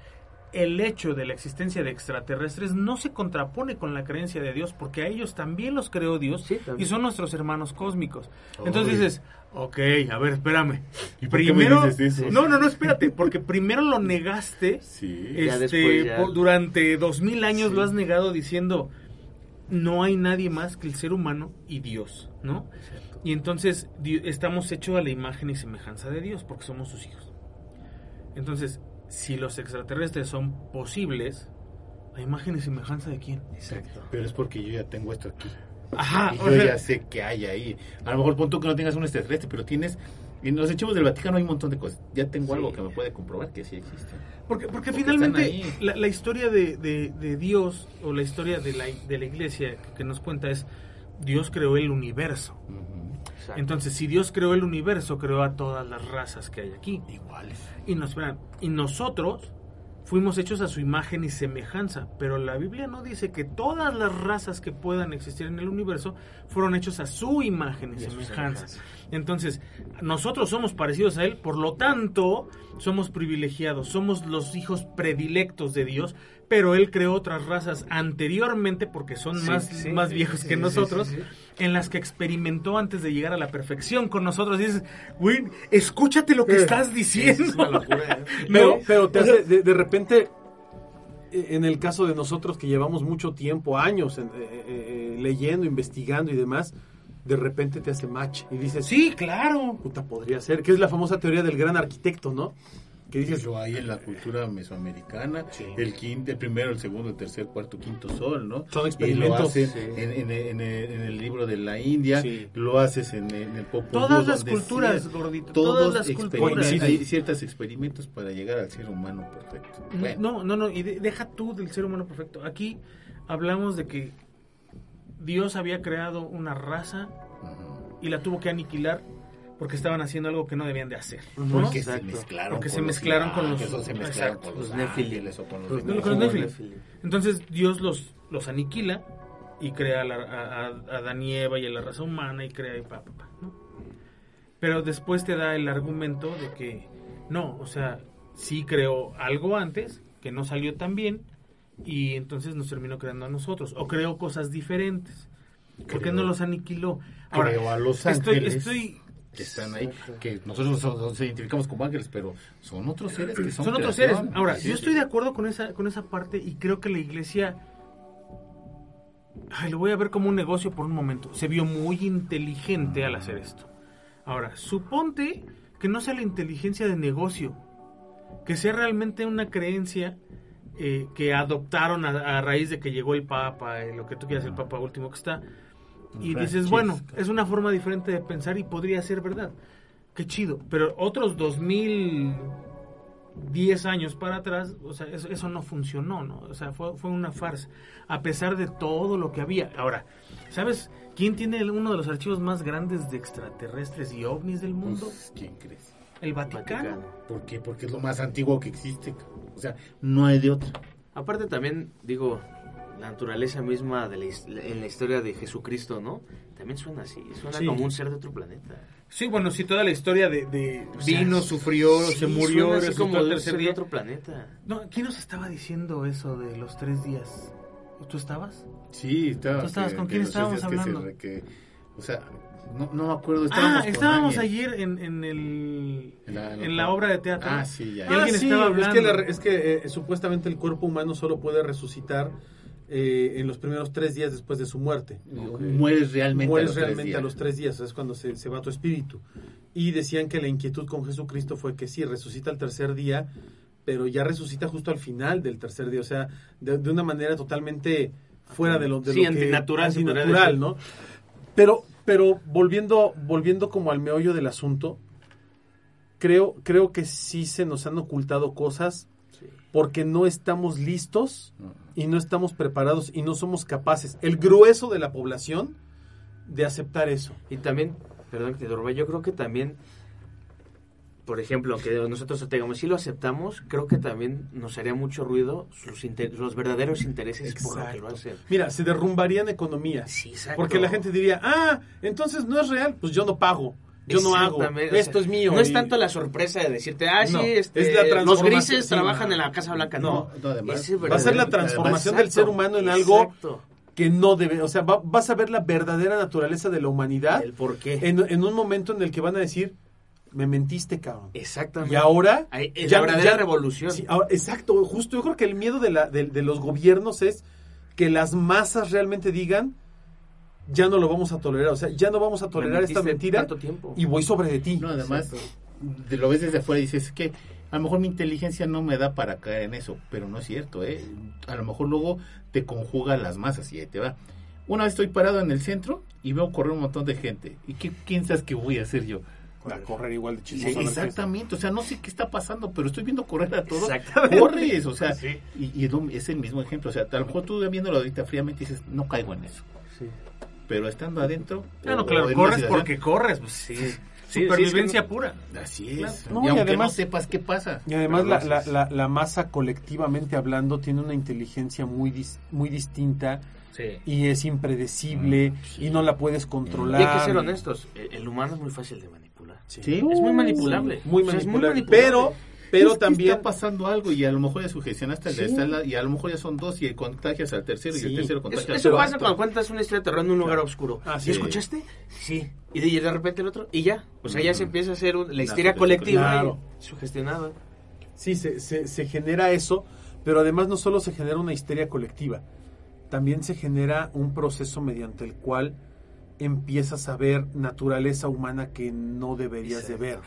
el hecho de la existencia de extraterrestres no se contrapone con la creencia de Dios, porque a ellos también los creó Dios
Sí,
y son nuestros hermanos cósmicos.
Oy.
Entonces dices, ok, a ver, espérame.
¿Y por qué me dices eso?
No, no, no, espérate, porque primero lo negaste
Sí.
Ya
este,
después ya-
por- durante dos mil años
Sí.
lo has negado diciendo no hay nadie más que el ser humano y Dios, ¿no? Y entonces estamos hechos a la imagen y semejanza de Dios porque somos sus hijos. Entonces, si los extraterrestres son posibles, ¿a imagen y semejanza de quién?
Exacto.
Pero es porque yo ya tengo esto aquí.
Ajá,
y yo
sea,
ya sé que hay ahí. A lo mejor pon tú que no tengas un extraterrestre, pero tienes... En los archivos del Vaticano hay un montón de cosas. Ya tengo
Sí.
algo que me puede comprobar que sí existe.
Porque, porque,
Porque
finalmente la, la historia de, de- de Dios o la historia de la, de la iglesia que, que nos cuenta es Dios creó el universo.
Exacto.
Entonces, si Dios creó el universo, creó a todas las razas que hay aquí.
Iguales.
Y, nos, y nosotros fuimos hechos a su imagen y semejanza. Pero la Biblia no dice que todas las razas que puedan existir en el universo fueron hechos a su imagen y, semejanza.
semejanza.
Entonces, nosotros somos parecidos a Él, por lo tanto, somos privilegiados, somos los hijos predilectos de Dios, pero Él creó otras razas anteriormente, porque son
Sí,
más,
sí,
más
sí,
viejos que nosotros, en las que experimentó antes de llegar a la perfección con nosotros. Y dices, güey, escúchate lo que estás diciendo.
Es una locura, ¿eh?
Pero, pero te hace, de, de repente, eh, en el caso de nosotros que llevamos mucho tiempo, años, en- eh, leyendo, investigando y demás, de repente te hace match y dices,
Sí, claro.
puta, podría ser, que es la famosa teoría del gran arquitecto, ¿no? Que dices,
Dices, hay en la cultura mesoamericana,
Sí.
el quinto, el primero, el segundo, el tercer, cuarto, quinto sol, ¿no?
Son
Y lo
experimentos.
hacen
Sí.
en, en- en el, en el libro de la India,
Sí.
lo haces en, en el Popol
Todas las culturas, gordito,
todos
todas las culturas.
Hay ciertos experimentos para llegar al ser humano perfecto. Bueno,
No, no, no, y de- deja tú del ser humano perfecto. Aquí hablamos de que Dios había creado una raza y la tuvo que aniquilar porque estaban haciendo algo que no debían de hacer. ¿no?
porque se mezclaron
Porque
con
se
los
mezclaron con los-
gigantes, o se mezclaron
exacto,
con los, o con.
Entonces Dios los, los aniquila y crea a, la- a, a Adán y Eva y a la raza humana y crea y pa, pa, pa, ¿no? Pero después te da el argumento de que no, o sea, sí creó algo antes que no salió tan bien y entonces nos terminó creando a nosotros o creó cosas diferentes. ¿Por qué no los aniquiló?
creó a los
estoy,
ángeles.
estoy
que están ahí, que nosotros nos, identificamos como ángeles, pero son otros seres que son,
son otros seres. Ahora, yo estoy de acuerdo con esa, con esa parte y creo que la iglesia, ay, lo voy a ver como un negocio por un momento. Se vio muy inteligente al hacer esto. Ahora, suponte que no sea la inteligencia de negocio, que sea realmente una creencia eh, que adoptaron a, a raíz de que llegó el Papa, eh, lo que tú quieras, el Papa último que está. Y dices, bueno, es una forma diferente de pensar y podría ser verdad. Qué chido. Pero otros 2010 años para atrás, o sea, eso, eso no funcionó, ¿no? O sea, fue, fue una farsa. A pesar de todo lo que había. Ahora, ¿sabes quién tiene uno de los archivos más grandes de extraterrestres y ovnis del mundo?
Pues, ¿Quién crees?
El Vaticano.
Vaticano.
¿Por qué? Porque es lo más antiguo que existe. O sea, no hay de otra.
Aparte también, digo, la naturaleza misma de la, en la historia de Jesucristo, ¿no? También suena así, suena
Sí.
como un ser de otro planeta.
Sí, bueno, sí, toda la historia de, de
O sea,
vino, sufrió,
sí,
se murió,
suena así como un
tercer
ser de
día.
otro planeta.
No, ¿quién nos estaba diciendo eso de los tres días? ¿Tú estabas?
Sí, estaba.
¿Tú estabas?
que-
¿Con
que
quién estábamos
días que se
hablando?
que- o sea, no, no me acuerdo. Estábamos
Ah, estábamos ayer en, en, el,
En la-
en la obra de teatro.
Ah, sí, ya.
Y alguien
Ah, sí,
estaba
Es que,
hablando.
la- es que, eh, supuestamente el cuerpo humano solo puede resucitar eh, en los primeros tres días después de su muerte.
Mueres realmente.
Mueres
a los tres
realmente
días.
a los tres días, es cuando se, se va tu espíritu. Y decían que la inquietud con Jesucristo fue que sí, resucita al tercer día, pero ya resucita justo al final del tercer día, o sea, de, de una manera totalmente fuera de lo, de
Sí,
lo que
antinatural,
antinatural. ¿no? Pero, pero volviendo, volviendo como al meollo del asunto, creo, creo que sí se nos han ocultado cosas porque no estamos listos y no estamos preparados y no somos capaces, el grueso de la población, de aceptar eso.
Y también, perdón que te interrumpa, yo creo que también, por ejemplo, aunque nosotros tengamos, si lo aceptamos, creo que también nos haría mucho ruido sus inter- los verdaderos intereses por lo que lo hacen.
Mira, se derrumbarían economías.
Sí, exacto.
Porque la gente diría, ah, entonces no es real, pues yo no pago, yo no hago, esto
sea,
es mío.
No es tanto la sorpresa de decirte, ah,
No,
sí, este,
es la
los grises
sí,
trabajan
no.
en la Casa Blanca. No,
No, no, además,
Ese
Va a ser la transformación
Exacto,
del ser humano en algo que no debe, o sea, va- vas a ver la verdadera naturaleza de la humanidad
El por qué.
en, en un momento en el que van a decir, me mentiste, cabrón.
Exactamente.
Y ahora...
Es
ya-
la verdadera
ya-
revolución.
Sí, ahora- exacto, justo yo creo que el miedo de, la, de, de los gobiernos es que las masas realmente digan, ya no lo vamos a tolerar, o sea, ya no vamos a
Me
tolerar esta mentira
tanto tiempo.
y voy sobre de ti.
No, además, de lo ves desde afuera y dices que a lo mejor mi inteligencia no me da para caer en eso, pero no es cierto, ¿eh? A lo mejor luego te conjuga las masas y ahí te va. Una vez estoy parado en el centro y veo correr un montón de gente. ¿Y qué piensas que voy a hacer yo?
A correr igual de
Sí,
chismoso.
exactamente, o sea, no sé qué está pasando, pero estoy viendo correr a todos. Corres, o sea,
Sí.
y, y es el mismo ejemplo. O sea, a lo mejor tú viéndolo ahorita fríamente dices, no caigo en eso.
Sí.
Pero estando adentro.
Ah, no,
o-
claro, corres porque corres. Pues, sí.
Sí,
Supervivencia
sí, es
pura.
Así es.
No,
y
y
aunque
además-
no sepas qué pasa.
Y además la, la, la, la masa colectivamente hablando tiene una inteligencia muy, dis- muy distinta
Sí.
y es impredecible
Mm, sí.
y no la puedes controlar.
Y hay que ser honestos, el, el humano es muy fácil de manipular.
Sí.
Sí.
Es muy manipulable.
Muy
O sea, es muy
manipulable.
manipulable.
Pero, pero
Es
también...
está pasando algo y a lo mejor ya sugestionaste al de
Sí.
la- y a lo mejor ya son dos y contagias al tercero y el tercero
Eso,
contagia al
eso pasa
cuarto.
cuando cuentas una historia de terror en un lugar oscuro.
Ah,
¿Y
sí.
escuchaste? Sí. Y de, y de repente el otro, y ya. O sea, ya se empieza a hacer un- la
Una
histeria colectiva
Claro.
y sugestionada.
Sí, se, se, se genera eso, pero además no solo se genera una histeria colectiva, también se genera un proceso mediante el cual empiezas a ver naturaleza humana que no deberías de ver.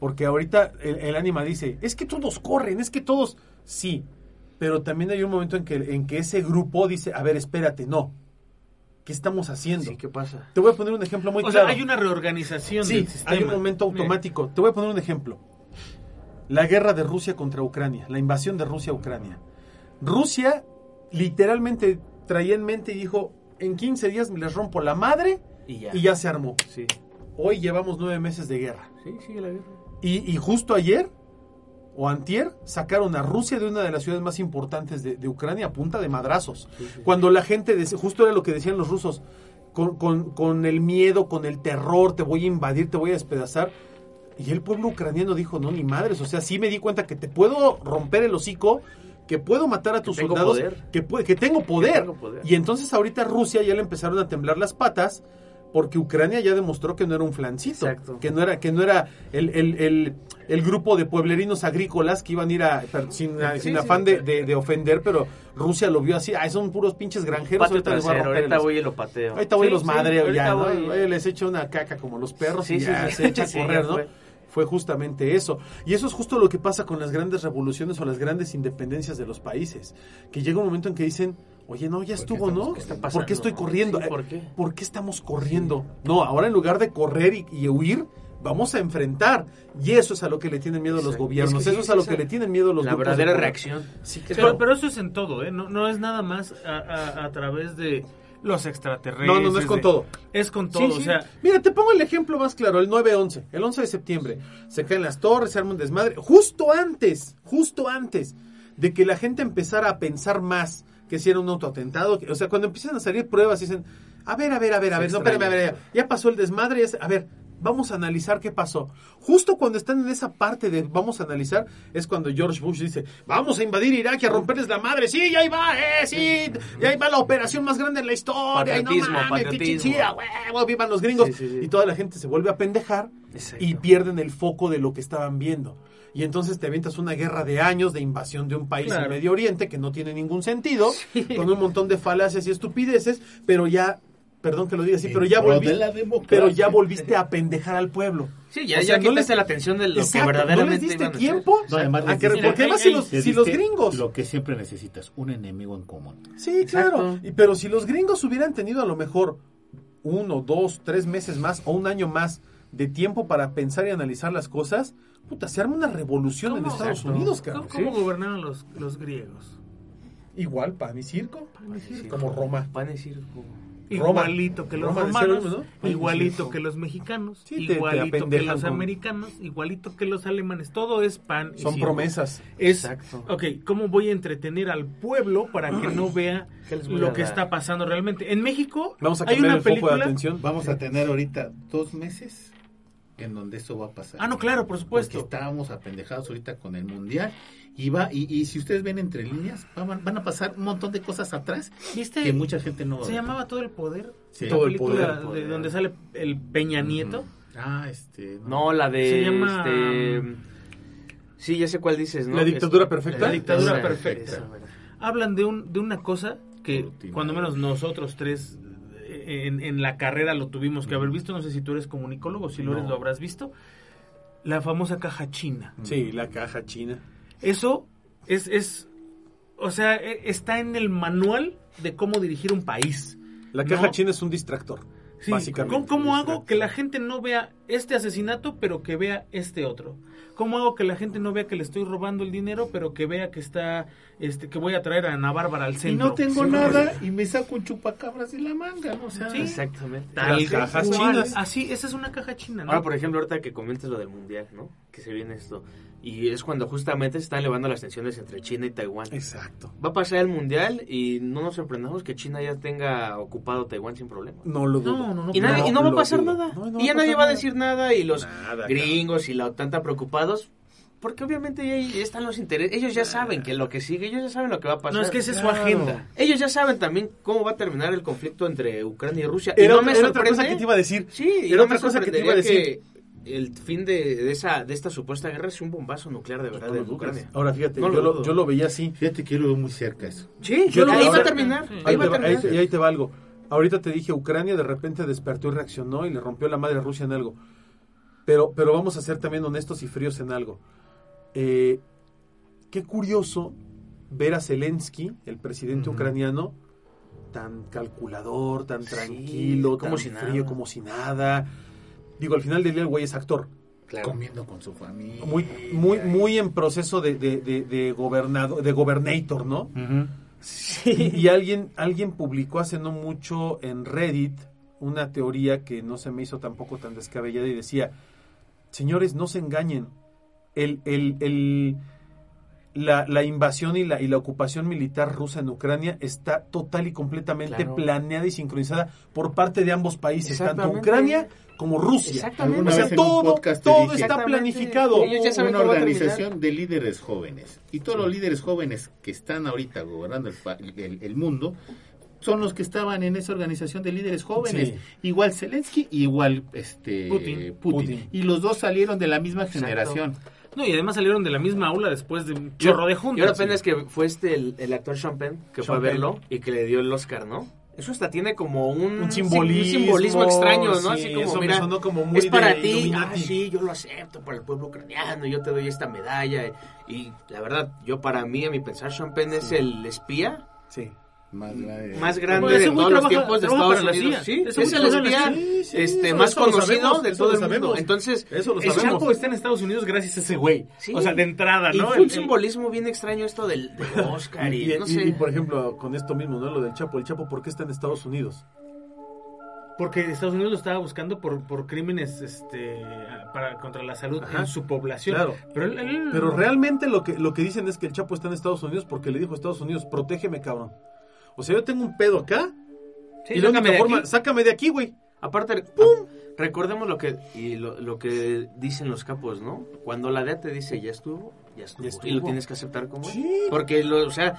Porque ahorita el, el ánima dice, es que todos corren, es que todos... Sí, pero también hay un momento en que, en que ese grupo dice, a ver, espérate, no. ¿Qué estamos haciendo?
Sí, ¿qué pasa?
Te voy a poner un ejemplo muy
O
claro.
sea, hay una reorganización
Sí,
del sistema.
hay un momento automático. Te voy a poner un ejemplo. La guerra de Rusia contra Ucrania, la invasión de Rusia a Ucrania. Rusia literalmente traía en mente y dijo, en 15 días les rompo la madre
Y ya.
y ya se armó.
Sí.
Hoy llevamos nueve meses de guerra.
Sí, sigue la guerra.
Y, y justo ayer o antier sacaron a Rusia de una de las ciudades más importantes de, de Ucrania a punta de madrazos.
Sí, sí.
Cuando la gente, dec- justo era lo que decían los rusos, con, con- con el miedo, con el terror, te voy a invadir, te voy a despedazar. Y el pueblo ucraniano dijo, no, ni madres, o sea, sí me di cuenta que te puedo romper el hocico, que puedo matar a tus soldados, que, que tengo poder.
tengo poder.
Y entonces ahorita Rusia ya le empezaron a temblar las patas porque Ucrania ya demostró que no era un flancito,
Exacto.
que no era que no era el, el, el, el grupo de pueblerinos agrícolas que iban a ir a, sin,
Sí,
sin
sí,
afán
sí.
de, de- de ofender, pero Rusia lo vio así, ah, son puros pinches granjeros,
Patio
ahorita les voy a
trasero, ahorita
el-
voy y lo pateo.
Ahorita voy y los
ahorita
ya, ¿no?
voy.
Les echo una caca como los perros y ya se echa a correr, ¿no?
Fue.
Justamente eso. Y eso es justo lo que pasa con las grandes revoluciones o las grandes independencias de los países. Que llega un momento en que dicen, oye, no, ya estuvo,
estamos
¿no?
está
¿Por
pasando,
qué estoy corriendo?
Sí,
Eh,
¿por qué?
¿Por qué estamos corriendo? No, ahora en lugar de correr y, y huir, vamos a enfrentar. Y eso es a lo que le tienen miedo los gobiernos.
Es que sí,
eso es a lo que le tienen miedo los
La verdadera reacción.
Sí,
Pero, pero eso es en todo, ¿eh? No, no es nada más a, a- a través de los extraterrestres.
No, no, no es con
de-
todo.
Es con todo,
Sí,
o
sí.
sea...
Mira, te pongo el ejemplo más claro, el 9-11, el 11 de septiembre. Se caen las torres, se arma un desmadre. Justo antes, justo antes de que la gente empezara a pensar más que si era un autoatentado. que- O sea, cuando empiezan a salir pruebas dicen, a ver, a ver, a ver, a ver, no, espérame, a ver, ya, ya pasó el desmadre, ya a ver, vamos a analizar qué pasó. Justo cuando están en esa parte de vamos a analizar, es cuando George Bush dice, vamos a invadir Irak y a romperles la madre. Sí, ya ahí va, eh, sí, ya ahí va la operación más grande en la historia. y no
Patriotismo,
mames,
patriotismo.
huevo, vivan los gringos.
Sí, sí, sí.
Y toda la gente se vuelve a pendejar
Exacto.
y pierden el foco de lo que estaban viendo. Y entonces te avientas una guerra de años de invasión de un país
Claro.
en Medio Oriente que no tiene ningún sentido, con un montón de falacias y estupideces, pero ya, perdón que lo diga así, pero ya,
En pro
volvi-
de la democracia.
pero ya volviste a pendejar al pueblo.
Sí, ya,
O sea,
ya
no
quitaste
les-
la atención de lo
Exacto,
que verdaderamente
¿No les diste tiempo?
No, además les
que- porque además si los, si los gringos...
Lo que siempre necesitas, un enemigo en común.
Sí, claro. Y- Pero si los gringos hubieran tenido a lo mejor uno, dos, tres meses más o un año más de tiempo para pensar y analizar las cosas, puta, se arma una revolución en. Estados
Exacto.
Unidos, cabrón.
¿Cómo, cómo gobernaron los, los griegos?
Igual, pan y circo.
Pan y circo.
Como Roma.
Pan y circo.
Roma.
Igualito que los
Roma
romanos,
lo mismo, ¿no?
igualito que los mexicanos,
Sí, te- te
igualito que los
con-
americanos, igualito que los alemanes. Todo es pan y
Son
circo.
promesas.
Es,
Exacto.
ok, ¿cómo voy a entretener al pueblo para que no vea
¿Qué les voy
lo que está pasando realmente? En México
Vamos a
hay una
el foco de atención.
Vamos a tener ahorita dos meses en donde eso va a pasar.
Ah, no, claro, por supuesto.
Porque estábamos apendejados ahorita con el mundial y va y, y si ustedes ven entre líneas van, van a pasar un montón de cosas atrás
¿Viste?
que mucha gente no va a
Se
ver.
llamaba Todo el Poder.
Sí.
Todo el poder,
de
poder.
donde sale el Peña Nieto.
Ah, este.
No, la de...
Se llama-
este, Sí, ya sé cuál dices, ¿no?
¿La dictadura
Es-
perfecta?
La dictadura
Esa,
perfecta. Hablan de, un, de una cosa que cuando menos nosotros tres eh, en, en la carrera lo tuvimos que haber visto. No sé si tú eres comunicólogo, si lo eres lo habrás visto. La famosa caja china.
Sí, la caja china.
Eso es, es o sea, e- está en el manual de cómo dirigir un país.
La caja
No.
china es un distractor.
Sí,
básicamente.
¿Cómo, cómo hago que la gente no vea este asesinato, pero que vea este otro? ¿Cómo hago que la gente no vea que le estoy robando el dinero, pero que vea que está, este, que voy a traer a Ana Bárbara al
Y
centro?
no tengo
Sí,
nada y me saco un chupacabras de la manga, ¿no? O sea,
Sí.
Exactamente.
Tal
Las cajas chinas.
Así, esa es una caja china, ¿no?
Ahora, por ejemplo, ahorita que comentes lo del mundial, ¿no? Que se viene esto. Y es cuando justamente se están elevando las tensiones entre China y Taiwán.
Exacto.
Va a pasar el mundial y no nos sorprendamos que China ya tenga ocupado Taiwán sin problema.
No lo dudo.
No, no, no.
Y, nadie- y no va a pasar
dudo.
nada.
No, no
y ya nadie va a decir nada y los
Nada,
gringos y la OTAN tan preocupados. Porque obviamente ya ahí están los intereses. Ellos ya saben que lo que sigue, ellos ya saben lo que va a pasar.
no, es que esa es su agenda.
Ellos ya saben también cómo va a terminar el conflicto entre Ucrania y Rusia.
Era,
y no
otra-
me
era otra cosa que te iba a decir.
Sí,
Era
no
otra
me
cosa que te iba a decir.
que el fin de, de esa de esta supuesta guerra es un bombazo nuclear de verdad
No
de. Ucrania.
Ahora fíjate,
No
yo, lo,
dudo.
yo lo veía así.
Fíjate que yo lo veo muy cerca eso.
Sí,
Yo lo-
ahí va
ahora-
a terminar.
Sí.
Ahí
Ahí
va
te
a
va, ahí,
terminar.
te- y ahí te va algo. Ahorita te dije, Ucrania de repente despertó y reaccionó y le rompió la madre a Rusia en algo. Pero, pero vamos a ser también honestos y fríos en algo. Eh, qué curioso ver a Zelensky, el presidente ucraniano, tan calculador, tan
Sí,
tranquilo,
como
tan
si
frío,
nada.
como si nada. Digo, al final del día el güey es actor.
Claro.
Comiendo con su familia.
Muy, muy, muy en proceso de, de, de, de gobernado, de gobernator, ¿no? Y, y alguien, alguien publicó hace no mucho en Reddit una teoría que no se me hizo tampoco tan descabellada y decía, señores, no se engañen, el, el, el- la, la invasión y la, y la ocupación militar rusa en Ucrania está total y completamente
Claro.
planeada y sincronizada por parte de ambos países, tanto. Ucania como Rusia.
Exactamente.
O sea, todo, está planificado.
Ellos ya saben
una organización de líderes jóvenes. Y todos los líderes jóvenes que están ahorita gobernando el, pa- el- el mundo son los que estaban en esa organización de líderes jóvenes.
Sí.
Igual Zelensky, igual este
Putin.
Putin.
Putin.
Y los dos salieron de la misma
Exacto.
generación.
No, y además salieron de la misma aula después de un
Y-
chorro de
Y
juntas.
ahora apenas que fue este el, el actor Sean Penn que fue a
Penn.
verlo y que le dio el Oscar, ¿no? Eso hasta tiene como un,
Un simbolismo,
un simbolismo extraño, ¿no?
sí,
Así como,
eso me
mira,
sonó como muy
es para ti, ah, sí, yo lo acepto para el pueblo ucraniano, yo te doy esta medalla. Y la verdad, yo para mí, a mi pensar, Sean Penn es el espía
Sí.
Más, grande.
más grande de todos los tiempos de Estados Unidos. Sí, es el espía este, más conocido de todo el mundo. Entonces,
Eso lo
El
sabemos.
Chapo está en Estados Unidos gracias a ese güey. O sea, de entrada,
y
¿no? El-
un simbolismo bien extraño esto del, Oscar y,
Y,
no
y-
sé.
y, por ejemplo, con esto mismo, ¿no? Lo del Chapo. El Chapo, ¿por qué está en Estados Unidos?
Porque Estados Unidos lo estaba buscando por, por crímenes este, para, contra la salud
Ajá.
en su población.
Claro.
Pero, él- él-
Pero realmente lo que, lo que dicen es que el Chapo está en Estados Unidos porque le dijo a Estados Unidos, protégeme, cabrón. O sea, yo tengo un pedo acá
Sí,
y la única forma,
aquí.
sácame de aquí, güey.
Aparte, ¡pum! Recordemos lo que y lo, lo que dicen los capos, ¿no? Cuando la DEA te dice ya estuvo, ya estuvo,
Ya estuvo.
y lo tienes que aceptar como.
Sí.
Porque lo, o sea,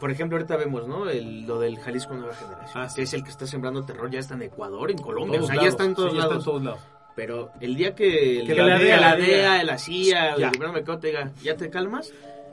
por ejemplo, ahorita vemos, ¿no? El- lo del Jalisco Nueva Generación,
Ah, sí.
que es el que está sembrando terror ya está en Ecuador, en Colombia, o sea,
lados.
ya está en todos
Sí, ya está
lados.
en todos lados.
Pero el día que,
Que
la,
la
DEA, la DEA, la
Ya.
CIA, el gobierno te diga, ya te calmas,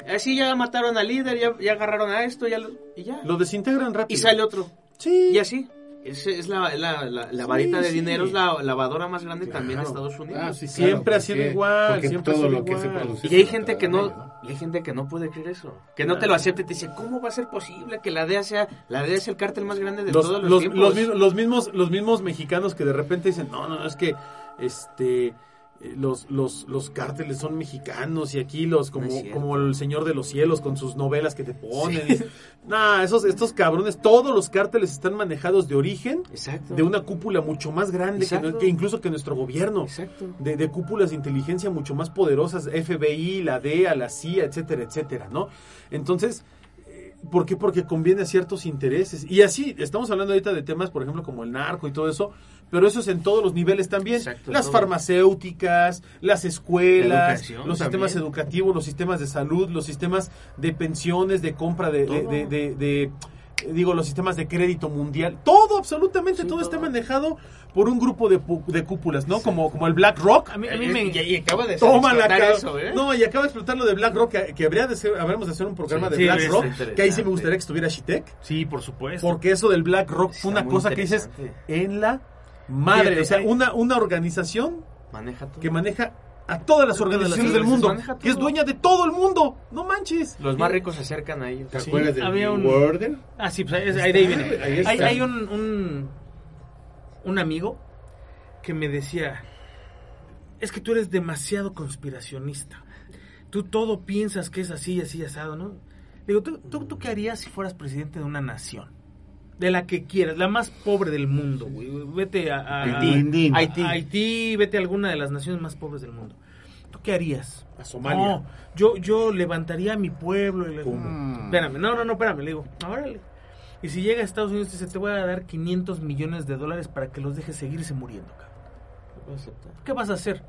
así ya mataron al líder, ya, ya agarraron a esto, ya lo- y ya.
Lo desintegran rápido.
Y sale otro.
Sí.
Y así. Es, es la, la, la, la
Sí,
varita de
sí.
dinero, es la lavadora más grande también de
Claro.
Estados Unidos.
Ah, sí,
Siempre
claro,
ha sido
porque-
igual,
porque
siempre ha
todo
sido
lo que se
igual.
produce
Y hay gente que no, y hay gente que no puede creer eso, que no te lo acepta y te dice, ¿cómo va a ser posible que la DEA sea, la DEA es el cártel más grande de
los,
todos los,
los-
tiempos?
los mismos, los mismos los mismos mexicanos que de repente dicen no no es que este eh, los, los, los cárteles son mexicanos y aquí los como,
No
como el Señor de los Cielos con sus novelas que te ponen. y- Nah, esos, estos cabrones, todos los cárteles están manejados de origen
Exacto.
de una cúpula mucho más grande que incluso que nuestro gobierno.
Exacto.
De, de cúpulas de inteligencia mucho más poderosas, FBI, la DEA, la CIA, etcétera, etcétera, ¿no? Entonces, eh, ¿por qué? Porque conviene a ciertos intereses. Y así, estamos hablando ahorita de temas, por ejemplo, como el narco y todo eso, pero eso es en todos los niveles también.
Exacto,
las
todo.
farmacéuticas, las escuelas,
La
los sistemas
también.
educativos, los sistemas de salud, los sistemas de pensiones, de compra de... de-
Todo.
de- de- de, eh, digo, los sistemas de crédito mundial, todo, absolutamente,
Sí,
todo, está manejado por un grupo de, pu- de cúpulas, ¿no? Como, como el BlackRock.
A mí, a mí me...
y, y acaba de
Toma la
eso, ¿eh?
No, y acaba de explotar lo de BlackRock, que, que habría de ser, habríamos de hacer un programa
Sí,
de
sí,
BlackRock, que ahí sí me gustaría que estuviera Shitek,
Sí, por supuesto.
porque eso del BlackRock fue
Está
una cosa que dices en la madre, o sea, una, una organización
Maneja todo.
que maneja a todas las organizaciones del mundo, que es dueña de todo el mundo, no manches.
Los más ricos se acercan a ellos.
¿Te
Sí,
acuerdas del
había un-
Order?
Ah, sí, pues ahí, ahí ahí viene.
Ahí
Hay,
está.
hay un, un, un amigo que me decía, es que tú eres demasiado conspiracionista. Tú todo piensas que es así, así, asado, ¿no? Digo, ¿tú, tú, tú qué harías si fueras presidente de una nación? De la que quieras, la más pobre del mundo, güey. Vete a, a-
Haití.
a Haití, vete a alguna de las naciones más pobres del mundo. ¿Tú qué harías?
A Somalia.
No, yo, yo levantaría a mi pueblo y le
¿Cómo?
"Mm, Espérame, no, no, no, espérame, le digo, órale. Y si llega a Estados Unidos y dice, te voy a dar 500 millones de dólares para que los dejes seguirse muriendo, cabrón. ¿Qué vas a hacer?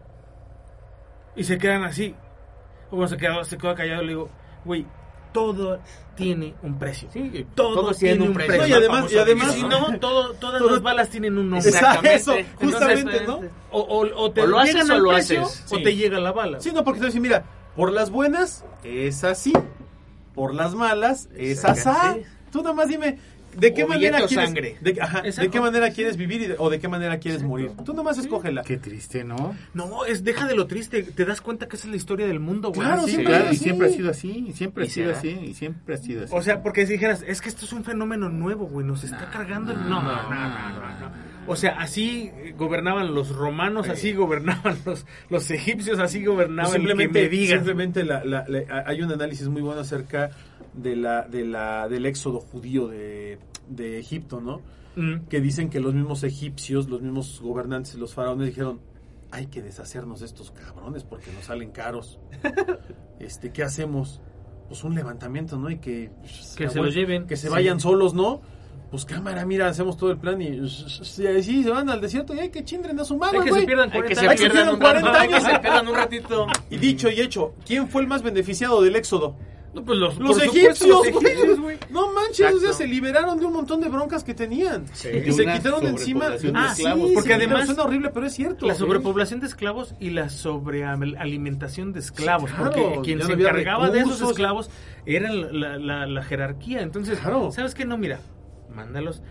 Y se quedan así. O bueno, se quedó, se quedó callado y le digo, güey, todo tiene un precio.
Sí,
todo tiene un precio.
precio.
No, y además- y además-
si no, todo, todas
Todo-
las balas tienen un nombre.
Exacto, eso,
Entonces,
justamente, ¿no?
O, o- o te
O lo haces o lo
precio,
haces.
o te llega la bala.
Sí, no, porque te decir, mira, por las buenas es así, por las malas es
Exacto,
asá.
sí.
Tú nada más dime, ¿de qué manera quieres
sangre.
De, ajá, ¿de
Exacto.
qué manera quieres vivir y de- o de qué manera quieres morir? Tú nomás escógela.
Qué triste, ¿no?
No, es deja de lo triste, te das cuenta que esa es la historia del mundo, güey.
Claro,
Sí,
siempre
claro, y siempre ha sido así, y siempre ha
¿Y
sido
será?
así, y siempre ha sido así.
O sea, porque si dijeras, es que esto es un fenómeno nuevo, güey, nos está
No,
cargando el...
no,
No, no, no. O sea, así eh, gobernaban los romanos, así gobernaban los, los egipcios, así gobernaban
Pues simplemente,
el que me digas.
simplemente la- la- la- hay un análisis muy bueno acerca de la, de la, del éxodo judío de, de Egipto, ¿no?
Mm.
Que dicen que los mismos egipcios, los mismos gobernantes, los faraones dijeron, hay que deshacernos de estos cabrones porque nos salen caros. este, ¿qué hacemos? Pues un levantamiento, ¿no? Y que,
Que se los lleven.
Que se
Sí.
vayan solos, ¿no? Pues cámara, mira, hacemos todo el plan y sí, se van al desierto y hay que chindren a su madre,
Hay que se pierdan
Hay que
40
se
Hay que
años.
pierdan
pierdan
un
40
ratito. Hay que
años.
se pierdan un ratito.
Y dicho y hecho, ¿quién fue el más beneficiado del éxodo?
No, pues los,
Los egipcios,
supuesto, los
güey.
egipcios, güey.
No manches,
Exacto.
o sea, se liberaron de un montón de broncas que tenían.
De
y se quitaron de encima. Ah,
esclavos,
sí,
porque
sí,
además-
suena horrible, pero es cierto.
La
¿sí?
sobrepoblación de esclavos y la sobrealimentación de esclavos.
Claro,
porque quien se encargaba de esos esclavos era la, la- la jerarquía. Entonces,
Claro.
¿sabes qué? No, mira, mándalos.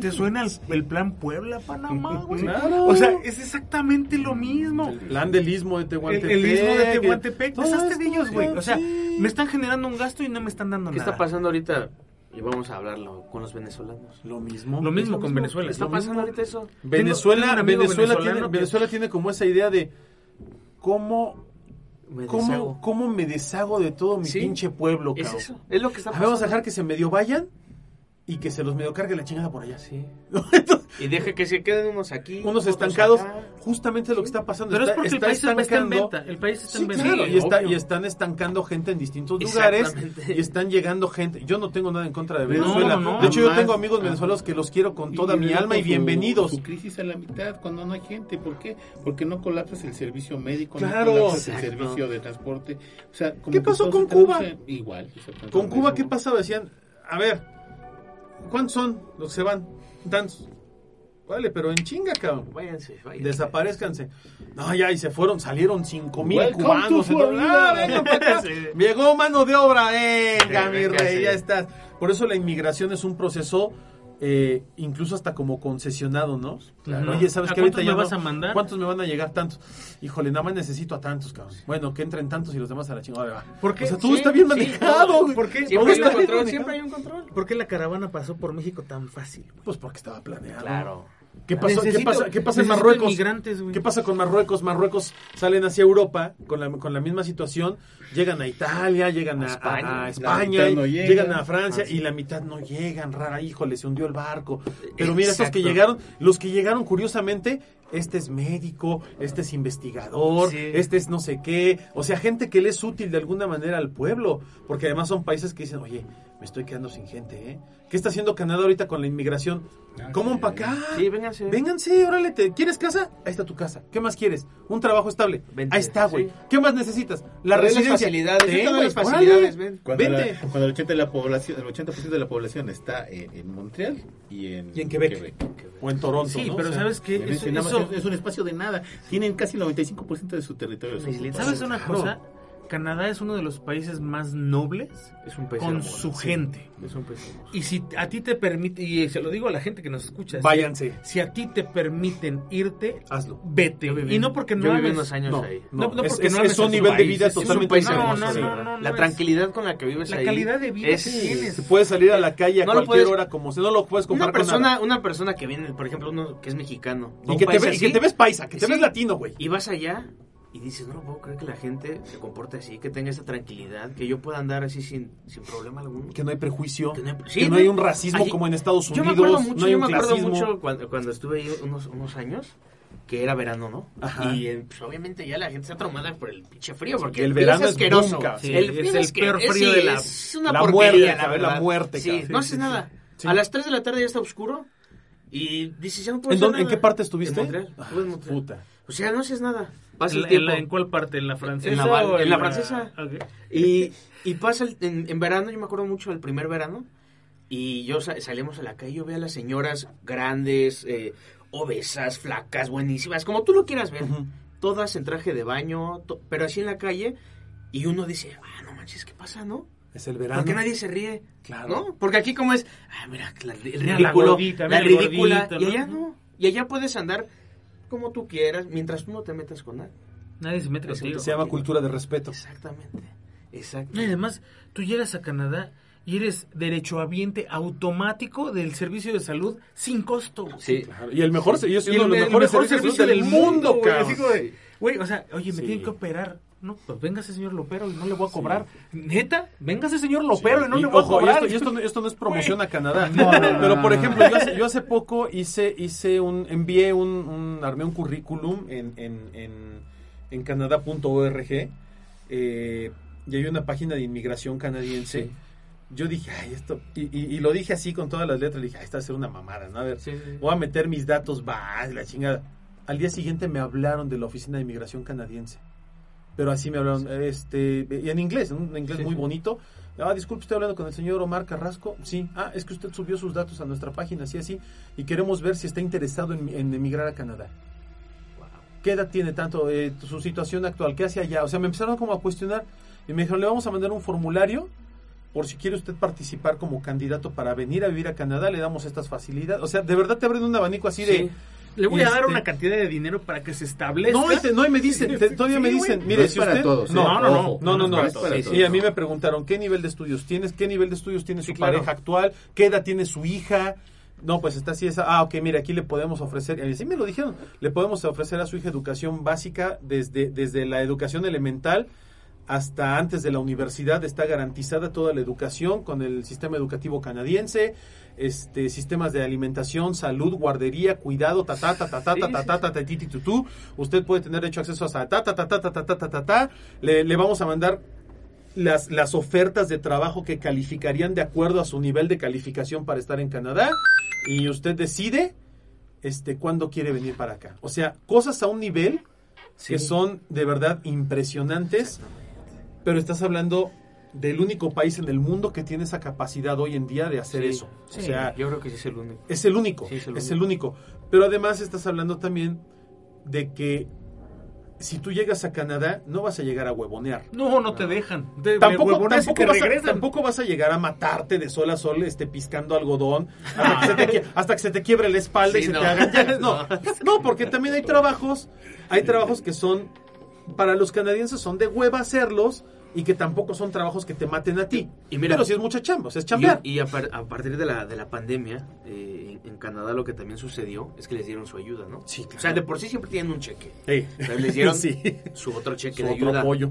¿Te suena el, el plan Puebla-Panamá, güey?
Claro.
O sea, es exactamente lo mismo.
El plan del istmo de
El,
Tehuantepec.
el istmo de Tehuantepec,
esto,
de ellos, güey. O sea,
sí.
me están generando un gasto y no me están dando
¿Qué
nada.
está pasando ahorita? Y vamos a hablarlo con los venezolanos.
Lo mismo.
Lo mismo
Es
con Venezuela.
¿Qué está pasando
mismo.
ahorita eso?
Venezuela,
Tengo amigo
Venezuela, tiene,
que-
Venezuela tiene como esa idea de cómo,
Me
cómo,
deshago.
cómo me deshago de todo mi
Sí.
pinche pueblo,
Es
cabrón.
eso. Es lo que está
A ver,
pasando.
vamos a dejar que se medio vayan y que se los medio cargue la chingada por allá.
Sí.
Entonces,
Y deje que se queden unos aquí.
unos estancados,
acá.
justamente lo que está pasando.
Pero es
está,
porque el
está
país está en
estancando-
venta. El país está
Sí,
en venta.
claro,
Sí,
y, está, y están estancando gente en distintos lugares y están llegando gente. Yo no tengo nada en contra de Venezuela.
no,
de hecho, yo tengo amigos venezolanos que los quiero con toda mi alma y bienvenidos.
Su crisis a la mitad cuando no hay gente. ¿Por qué? Porque no colapsas el servicio médico,
Claro.
no colapsas el servicio de transporte. O sea, como
¿Qué pasó con Cuba?
Igual.
Con Cuba. ¿qué pasaba? Decían, a ver, ¿cuántos son los que se van? Tantos. Vale, pero en chinga, cabrón.
Váyanse, váyanse.
Desaparezcanse. No, ya, y se fueron, salieron cinco mil
Welcome
cubanos. ah, vengan para acá. Llegó mano de obra, venga,
Sí,
mi
venga,
rey,
sí.
ya estás. Por eso la inmigración es un proceso eh, incluso hasta como concesionado, ¿no?
Claro.
Oye, ¿sabes
¿A
qué? Ahorita ya
me
no-
vas a mandar?
¿Cuántos me van a llegar tantos? Híjole, nada más necesito a tantos, cabrón. Bueno, que entren tantos y los demás a la chingada. va.
¿Por qué?
O sea, todo
Sí,
está bien
sí,
manejado. güey.
¿Por qué?
Siempre hay,
está
un
bien
control,
manejado.
siempre hay un control.
¿Por qué la caravana pasó por México tan fácil?
Pues porque estaba planeado.
Claro.
¿Qué pasó? ¿Qué pasa, ¿Qué pasa en Marruecos? ¿Qué pasa con Marruecos? Marruecos salen hacia Europa con la, con la misma situación, llegan a Italia, llegan a,
A España.
a- España,
no
llegan a Francia
Ah,
y la mitad no llegan, rara, híjole, se hundió el barco. Pero mira, estos que llegaron, los que llegaron curiosamente, este es médico, este es investigador,
Sí.
este es no sé qué, o sea, gente que le es útil de alguna manera al pueblo, porque además son países que dicen, oye, me estoy quedando sin gente, ¿eh? ¿Qué está haciendo Canadá ahorita con la inmigración?
Ah,
¿Cómo para acá?
Sí, vénganse.
Vénganse, órale, te- ¿quieres casa? Ahí está tu casa. ¿Qué más quieres? Un trabajo estable.
Vente,
Ahí está, güey.
sí.
¿Qué más necesitas? La
las
residencia.
facilidades,
Ten,
las facilidades,
órale.
ven.
Cuando, la-
Vente.
cuando el 80% de la población, el 80% de la población está en, en Montreal y en,
Y en Quebec. O en Toronto,
Sí,
¿no?
pero
O sea,
¿sabes qué?
En
Eso- eso-
es, es un espacio de nada. Tienen casi el 95% de su territorio.
¿Sabes una cosa? Canadá es uno de los países más nobles
Es un país
con
hermoso,
su
sí.
gente.
Es un país.
Y si a ti te permite, y se lo digo a la gente que nos escucha,
Váyanse.
Si, a ti te permiten irte,
Hazlo.
vete.
Viví-
y no porque no ames-
unos años
No,
ahí.
no,
No, no
es,
porque
es-
no
es un nivel de vida
es un
totalmente
país
No,
hermoso,
la tranquilidad con la que vives
La
ahí.
calidad de vida
es-
que tienes.
Se puede salir a la calle a cualquier
puedes-
hora como si no lo puedes
Una
comparar con
persona,
nada.
una persona que viene, por ejemplo, uno que es mexicano.
Y que, te ve- y que te ves paisa, que te ves latino, güey.
Y vas allá y dices, no puedo creer que la gente se comporte así, que tenga esa tranquilidad, que yo pueda andar así sin, sin problema alguno.
Que no hay prejuicio,
Que no hay-
que
sí,
no hay un racismo
Allí-
como en Estados
Yo
Unidos,
me acuerdo mucho,
no hay
yo
un
me acuerdo mucho cuando, cuando estuve ahí unos, unos años, que era verano, ¿no?
Ajá.
Y eh, pues, obviamente ya la gente está traumada por el pinche frío, porque
el
el,
verano
es
es
asqueroso.
Sí,
el
es el
es que-
peor
es-
frío
sí,
de la-
es una
la
porquería,
muerte,
la
la muerte,
Sí, no haces nada. A las 3 de la tarde ya está oscuro y dices, ya no puedo
¿En,
hacer
dónde- en
nada.
qué parte estuviste?
En Montreal.
Ah,
en
puta.
O sea, no haces nada. Pasa
¿En,
el
la- en
tiempo.
la- ¿En cuál parte? ¿En la francesa?
En la val-
o
en la francesa. Y, y pasa el- en, en verano, yo me acuerdo mucho del primer verano, y yo sa- salimos a la calle, yo veo a las señoras grandes, eh, obesas, flacas, buenísimas, como tú lo quieras ver, todas en traje de baño, to- pero así en la calle, y uno dice, ah, no manches, ¿qué pasa, no?
Es el verano.
¿Por qué nadie se ríe?
Claro.
¿No? Porque aquí como es, ah, mira, la- el
la
ridículo,
gordita,
la, ridícula,
gordito,
y allá no, y allá puedes andar como tú quieras, mientras tú no te metas con nadie.
Nadie se mete contigo.
Se llama cultura de respeto.
Exactamente, exacto.
Y además, tú llegas a Canadá y eres derechohabiente automático del servicio de salud sin costo.
Sí.
Claro, Y el mejor, y es
Y
uno
el,
de
el
los mejores
mejor
servicios
servicio
del mundo,
güey.
cabrón.
Así como de, Güey, o sea, oye, me
Sí.
tienen que operar. No, pues véngase, señor Lopero, y no le voy a cobrar. ¿Neta? Véngase, señor Lopero, y no
Y,
le voy
ojo,
a cobrar.
y esto, no- esto no es promoción a Canadá.
No, no, no,
Pero, por ejemplo, yo hace, yo hace poco hice, hice un, envié un, un armé un currículum en, en, en, en canadá.org eh, y hay una página de inmigración canadiense. Yo dije, ay, esto, y, y- y lo dije así con todas las letras, dije, ay, esta va a ser una mamada, ¿no? A ver,
Sí, sí, sí.
voy a meter mis datos, va, la chingada. Al día siguiente me hablaron de la oficina de inmigración canadiense. Pero así me hablaron, este, y en inglés, en un inglés
Sí,
muy
sí.
bonito. Ah, disculpe, estoy hablando con el señor Omar Carrasco. Sí, ah, es que usted subió sus datos a nuestra página, así, así, y queremos ver si está interesado en, en emigrar a Canadá. ¿Qué edad tiene tanto? Eh, su situación actual, ¿qué hace allá? O sea, me empezaron como a cuestionar y me dijeron, le vamos a mandar un formulario por si quiere usted participar como candidato para venir a vivir a Canadá, le damos estas facilidades. O sea, de verdad te abren un abanico así de...
Sí.
Le voy a dar
Este-
una cantidad de dinero para que se establezca.
No, y, te- no, y me dicen, te- todavía
Sí,
me
güey.
dicen,
No
mire,
es
si
para
usted...
todos, ¿eh?
no,
No, no,
no, no,
no
no. Sí. Y a mí me preguntaron, ¿qué nivel de estudios tienes? ¿Qué nivel de estudios tiene
Sí,
su
claro.
pareja actual? ¿Qué edad tiene su hija? No, pues está así esa. Ah, ok, mire, aquí le podemos ofrecer, y así me lo dijeron, le podemos ofrecer a su hija educación básica desde, desde la educación elemental hasta antes de la universidad está garantizada toda la educación con el sistema educativo canadiense, este sistemas de alimentación, salud, guardería, cuidado, ta ta ta ta ta ta ta ta ta. Usted puede tener hecho acceso a ta ta ta ta ta ta ta ta ta ta. Le, le vamos a mandar las, las ofertas de trabajo que calificarían de acuerdo a su nivel de calificación para estar en Canadá y usted decide este cuándo quiere venir para acá. O sea, cosas a un nivel que son de verdad impresionantes, pero estás hablando del único país en el mundo que tiene esa capacidad hoy en día de hacer
Sí,
eso.
sí,
o sea,
yo creo que sí es el único.
es el único,
es el
es el único. Pero además estás hablando también de que si tú llegas a Canadá, no vas a llegar a huevonear.
No, no te dejan.
Tampoco, tampoco vas a, tampoco vas a llegar a matarte de sol a sol este, piscando algodón hasta que, se te, quie- hasta que se te quiebre la espalda y se
no.
te hagan. No, no, porque también hay trabajos, hay trabajos que son, para los canadienses son de hueva hacerlos y que tampoco son trabajos que te maten a ti.
Y mira-
Pero si es mucha chamba, o sea, es chambear.
Y, y a, par- a partir de la, de la pandemia, eh, en, en Canadá lo que también sucedió es que les dieron su ayuda, ¿no?
Sí, claro.
O sea, de por sí siempre tienen un cheque.
Ey.
Pero les dieron
Sí.
su otro cheque
Su
de
otro
ayuda.
apoyo.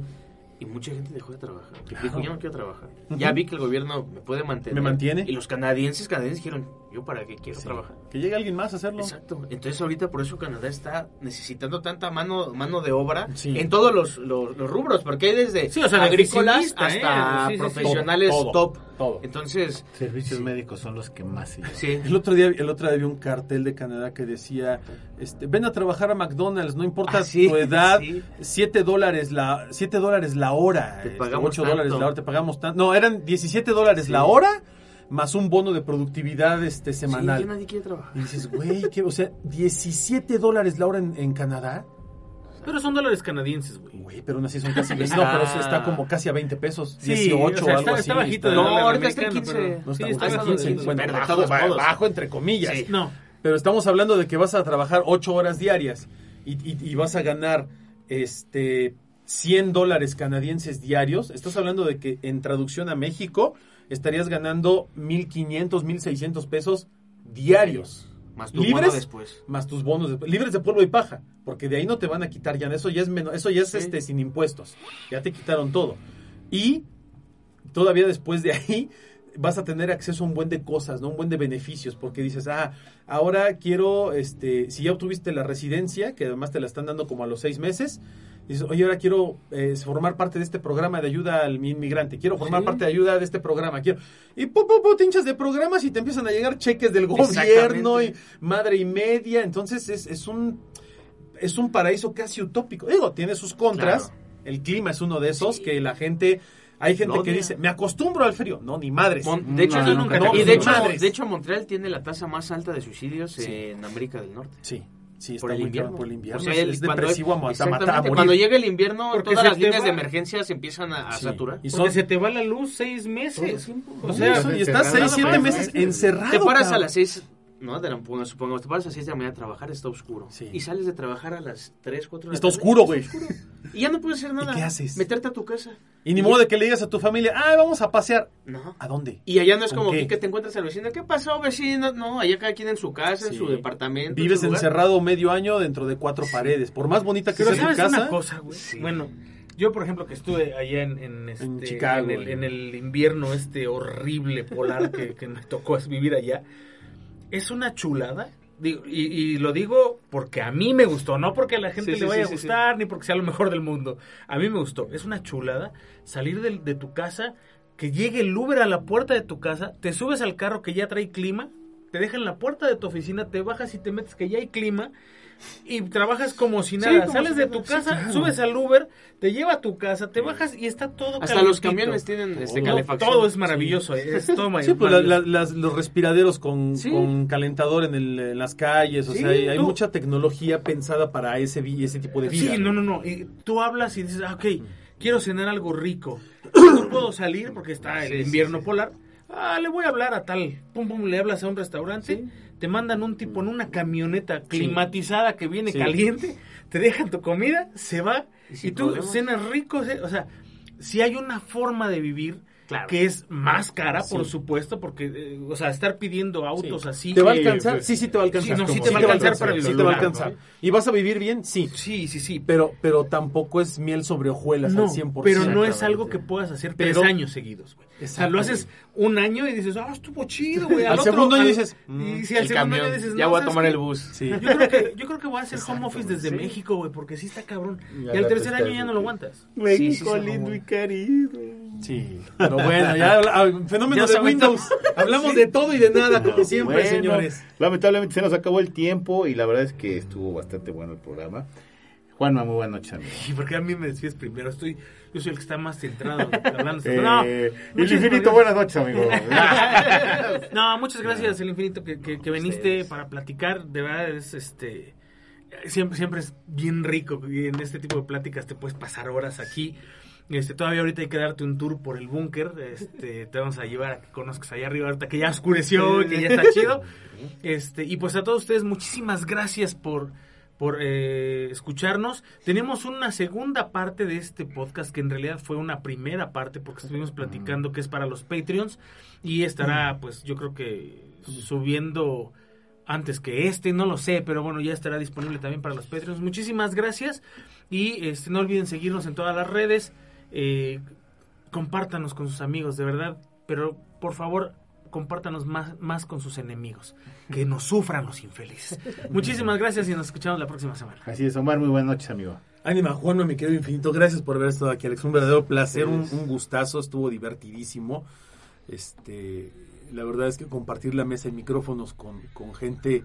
Y mucha gente dejó de trabajar. Que dijo, yo no quiero trabajar. Ya vi que el gobierno me puede mantener.
Me mantiene.
Y los canadienses, canadienses dijeron, yo para qué quiero trabajar.
Que llegue alguien más a hacerlo.
Exacto. Entonces ahorita por eso Canadá está necesitando tanta mano mano de obra
Sí.
en todos los, los, los rubros, porque hay desde
Sí, o sea,
agrícolas hasta
¿eh?
Profesionales
Todo,
top.
Todo.
Entonces,
Servicios médicos son los que más se
sí.
El otro día, el otro día vi un cartel de Canadá que decía, este, ven a trabajar a McDonald's, no importa
Ah, sí,
tu edad,
sí.
7 dólares la, 7 dólares la hora,
Te
este,
pagamos
8 dólares
tanto.
la hora, te pagamos tanto. No, eran 17 dólares la hora, más un bono de productividad este semanal.
Sí, nadie quiere trabajar.
Y dices, güey, ¿qué? o sea, 17 dólares la hora en, en Canadá.
Pero son dólares canadienses, güey.
Güey, pero aún así son casi, no, pero está como casi a 20 pesos,
Sí,
18
o sea,
o algo
está-
así.
está bajito
está-
No, ahorita está en
americano,
15.
pero-
no
sí,
está
está
está
bajito,
15,
sí,
bueno,
pero de
bajo,
todos
ba-
modos.
bajo entre comillas.
Sí.
No.
Pero estamos hablando de que vas a trabajar 8 horas diarias y, y- y vas a ganar este 100 dólares canadienses diarios. Estás hablando de que en traducción a México estarías ganando 1.500, 1.600 pesos diarios.
Más tu
¿Libres?
bono después.
Más tus bonos, de- libres de polvo y paja, porque de ahí no te van a quitar ya, eso ya es menos, eso ya es
Sí.
este sin impuestos, ya te quitaron todo. Y todavía después de ahí vas a tener acceso a un buen de cosas, ¿no? Un buen de beneficios, porque dices, ah, ahora quiero, este, si ya obtuviste la residencia, que además te la están dando como a los seis meses, dices, oye, ahora quiero eh, formar parte de este programa de ayuda al inmigrante, quiero formar
Sí.
parte de ayuda de este programa, quiero... Y pu, pu, pu, te hinchas de programas y te empiezan a llegar cheques del gobierno y madre y media, entonces es, es un es un paraíso casi utópico. Digo, tiene sus contras,
Claro.
el clima es uno de esos que la gente hay gente que dice, "Me acostumbro al frío." No, ni madres.
Mon- de hecho,
No,
yo
nunca
y de hecho, de hecho Montreal tiene la tasa más alta de suicidios
Sí.
en América del Norte.
Sí, sí, está
Por el
muy
invierno.
por el invierno.
O sea,
es,
el-
es
cuando-
depresivo a matar, matar a morir.
Cuando llega el invierno,
Porque
todas las líneas
va-
de emergencia se empiezan a, a
Sí.
saturar.
Y son,
se te va la luz seis meses.
o
O sea,
y estás
te-
6, 7
nada
meses encerrado.
Te paras a las 6, ¿no? De la, bueno, supongamos, te paras a las 6 de la mañana a trabajar, está oscuro.
Sí.
Y sales de trabajar a las 3, 4 de la
Está
tarde,
oscuro, güey.
Y ya no puedes hacer nada.
qué haces?
Meterte a tu casa.
Y ni modo de que le digas a tu familia, "Ah, vamos a pasear."
No.
¿A dónde?
Y allá no es
¿Con
como
qué?
que te encuentras al vecino. ¿Qué pasó, vecino? No, allá cada quien en su casa, en
Sí.
su departamento. en
Vives
su lugar.
encerrado medio año dentro de cuatro paredes. Por más bonita que sea tu
sabes
casa,
una cosa, güey.
Sí.
Bueno, yo por ejemplo que estuve allá en, en, este,
En Chicago,
en, el, en el invierno este horrible polar que, que me tocó vivir allá, es una chulada. Digo, y, y lo digo porque a mí me gustó, no porque a la gente
Sí,
le vaya
sí,
a gustar, ni porque sea lo mejor del mundo. A mí me gustó. Es una chulada salir del- de, tu casa, que llegue el Uber a la puerta de tu casa, te subes al carro que ya trae clima, te deja en la puerta de tu oficina, te bajas y te metes que ya hay clima y trabajas como si nada.
como
Sales
si
de tu
sí,
casa,
claro.
subes al Uber, te lleva a tu casa, te bajas y está todo
Hasta los
calientito.
camiones tienen este,
Todo.
calefacción.
Todo es maravilloso, es todo
Sí, pues la-
maravilloso.
la- las- los respiraderos con,
Sí.
con calentador en, el- en las calles, o
Sí,
sea, hay, mucha tecnología pensada para ese, ese tipo de vida.
Sí, no, no, no. Y tú hablas y dices, ah, ok, quiero cenar algo rico. No puedo salir porque está el
Sí, sí,
invierno
sí.
polar. Ah, le voy a hablar a tal. Pum, pum, le hablas a un restaurante. Te mandan un tipo en una camioneta climatizada que viene
Sí.
caliente. Te dejan tu comida, se va.
Y
tú
problemas.
cenas rico. O sea, si hay una forma de vivir
Claro.
que es más cara, por
Sí.
supuesto, porque, eh, o sea, estar pidiendo autos
Sí.
así.
¿Te va a alcanzar? Sí, sí te va a alcanzar.
Sí, no, sí te va a alcanzar para
Sí te va a
vivir,
alcanzar.
¿no?
¿Y vas a vivir bien? Sí.
Sí, sí, sí.
Pero, pero tampoco es miel sobre hojuelas
No,
al 100%.
pero no es algo que puedas hacer
Pero-
tres años seguidos, güey. O sea, lo haces un año y dices, ah, estuvo chido, güey.
Al
otro-
segundo año dices,
y
mm,
si al segundo
camión.
año dices,
ya
no,
voy a
¿sabes
tomar el bus.
Sí.
Yo creo que, yo creo que voy a hacer home office desde
sí.
México, güey, porque sí está cabrón. Y al tercer
te
año ya no lo aguantas.
Sí, sí, sí,
lindo y querido.
Sí, pero bueno, ya ah, fenómeno
Ya
de Windows. Hablamos de todo y de nada, como siempre,
Bueno,
señores.
Lamentablemente se nos acabó el tiempo y la verdad es que estuvo bastante bueno el programa. Juanma, muy buenas noches, amigo.
¿Y por qué a mí me despides primero? Estoy, yo soy el que está más centrado hablando.
Eh,
no,
el
muchas
infinito,
gracias.
buenas noches, amigo.
No, muchas gracias, el infinito, que, que, que viniste
Ustedes.
para platicar. De verdad, es este. siempre, siempre es bien rico y en este tipo de pláticas te puedes pasar horas aquí. Este, todavía ahorita hay que darte un tour por el búnker. Este, te vamos a llevar a que conozcas allá arriba ahorita que ya oscureció, que ya está chido. Este, y pues a todos ustedes muchísimas gracias por por eh, escucharnos. Tenemos una segunda parte de este podcast que en realidad fue una primera parte porque estuvimos platicando que es para los Patreons y estará pues yo creo que subiendo antes que este, no lo sé, pero bueno, ya estará disponible también para los Patreons. Muchísimas gracias y este, no olviden seguirnos en todas las redes. Eh, compártanos con sus amigos, de verdad, pero por favor compártanos más, más con sus enemigos, que nos sufran los infelices. Muchísimas gracias y nos escuchamos la próxima semana.
Así es, Omar, muy buenas noches, amigo.
Ánima, Juanma, me quedo infinito. Gracias por haber estado aquí, Alex. Un verdadero placer, un, un gustazo, estuvo divertidísimo. Este, la verdad es que compartir la mesa y micrófonos con, con gente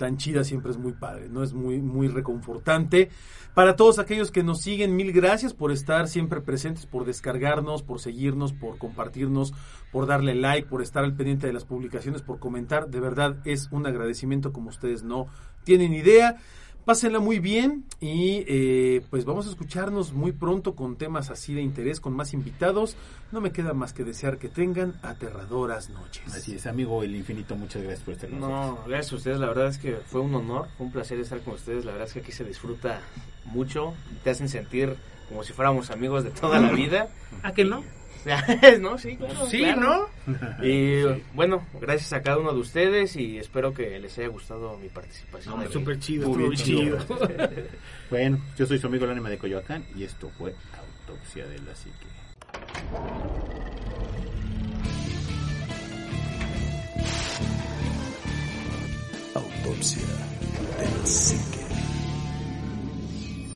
tan chida siempre es muy padre, ¿no? Es muy, muy reconfortante. Para todos aquellos que nos siguen, mil gracias por estar siempre presentes, por descargarnos, por seguirnos, por compartirnos, por darle like, por estar al pendiente de las publicaciones, por comentar. De verdad es un agradecimiento como ustedes no tienen idea. Pásenla muy bien y eh, pues vamos a escucharnos muy pronto con temas así de interés, con más invitados. No me queda más que desear que tengan aterradoras noches.
Así es, amigo El Infinito, muchas gracias por estar con nosotros.
No, gracias a ustedes, la verdad es que fue un honor, fue un placer estar con ustedes, la verdad es que aquí se disfruta mucho, te hacen sentir como si fuéramos amigos de toda la vida.
¿A que no?
¿No? Sí, claro,
Sí,
claro.
¿no?
Y bueno, gracias a cada uno de ustedes y espero que les haya gustado mi participación.
No, súper chido,
Muy
chido.
Bueno, yo soy su amigo el ánima de Coyoacán y esto fue Autopsia de la Psique.
Autopsia de la psique.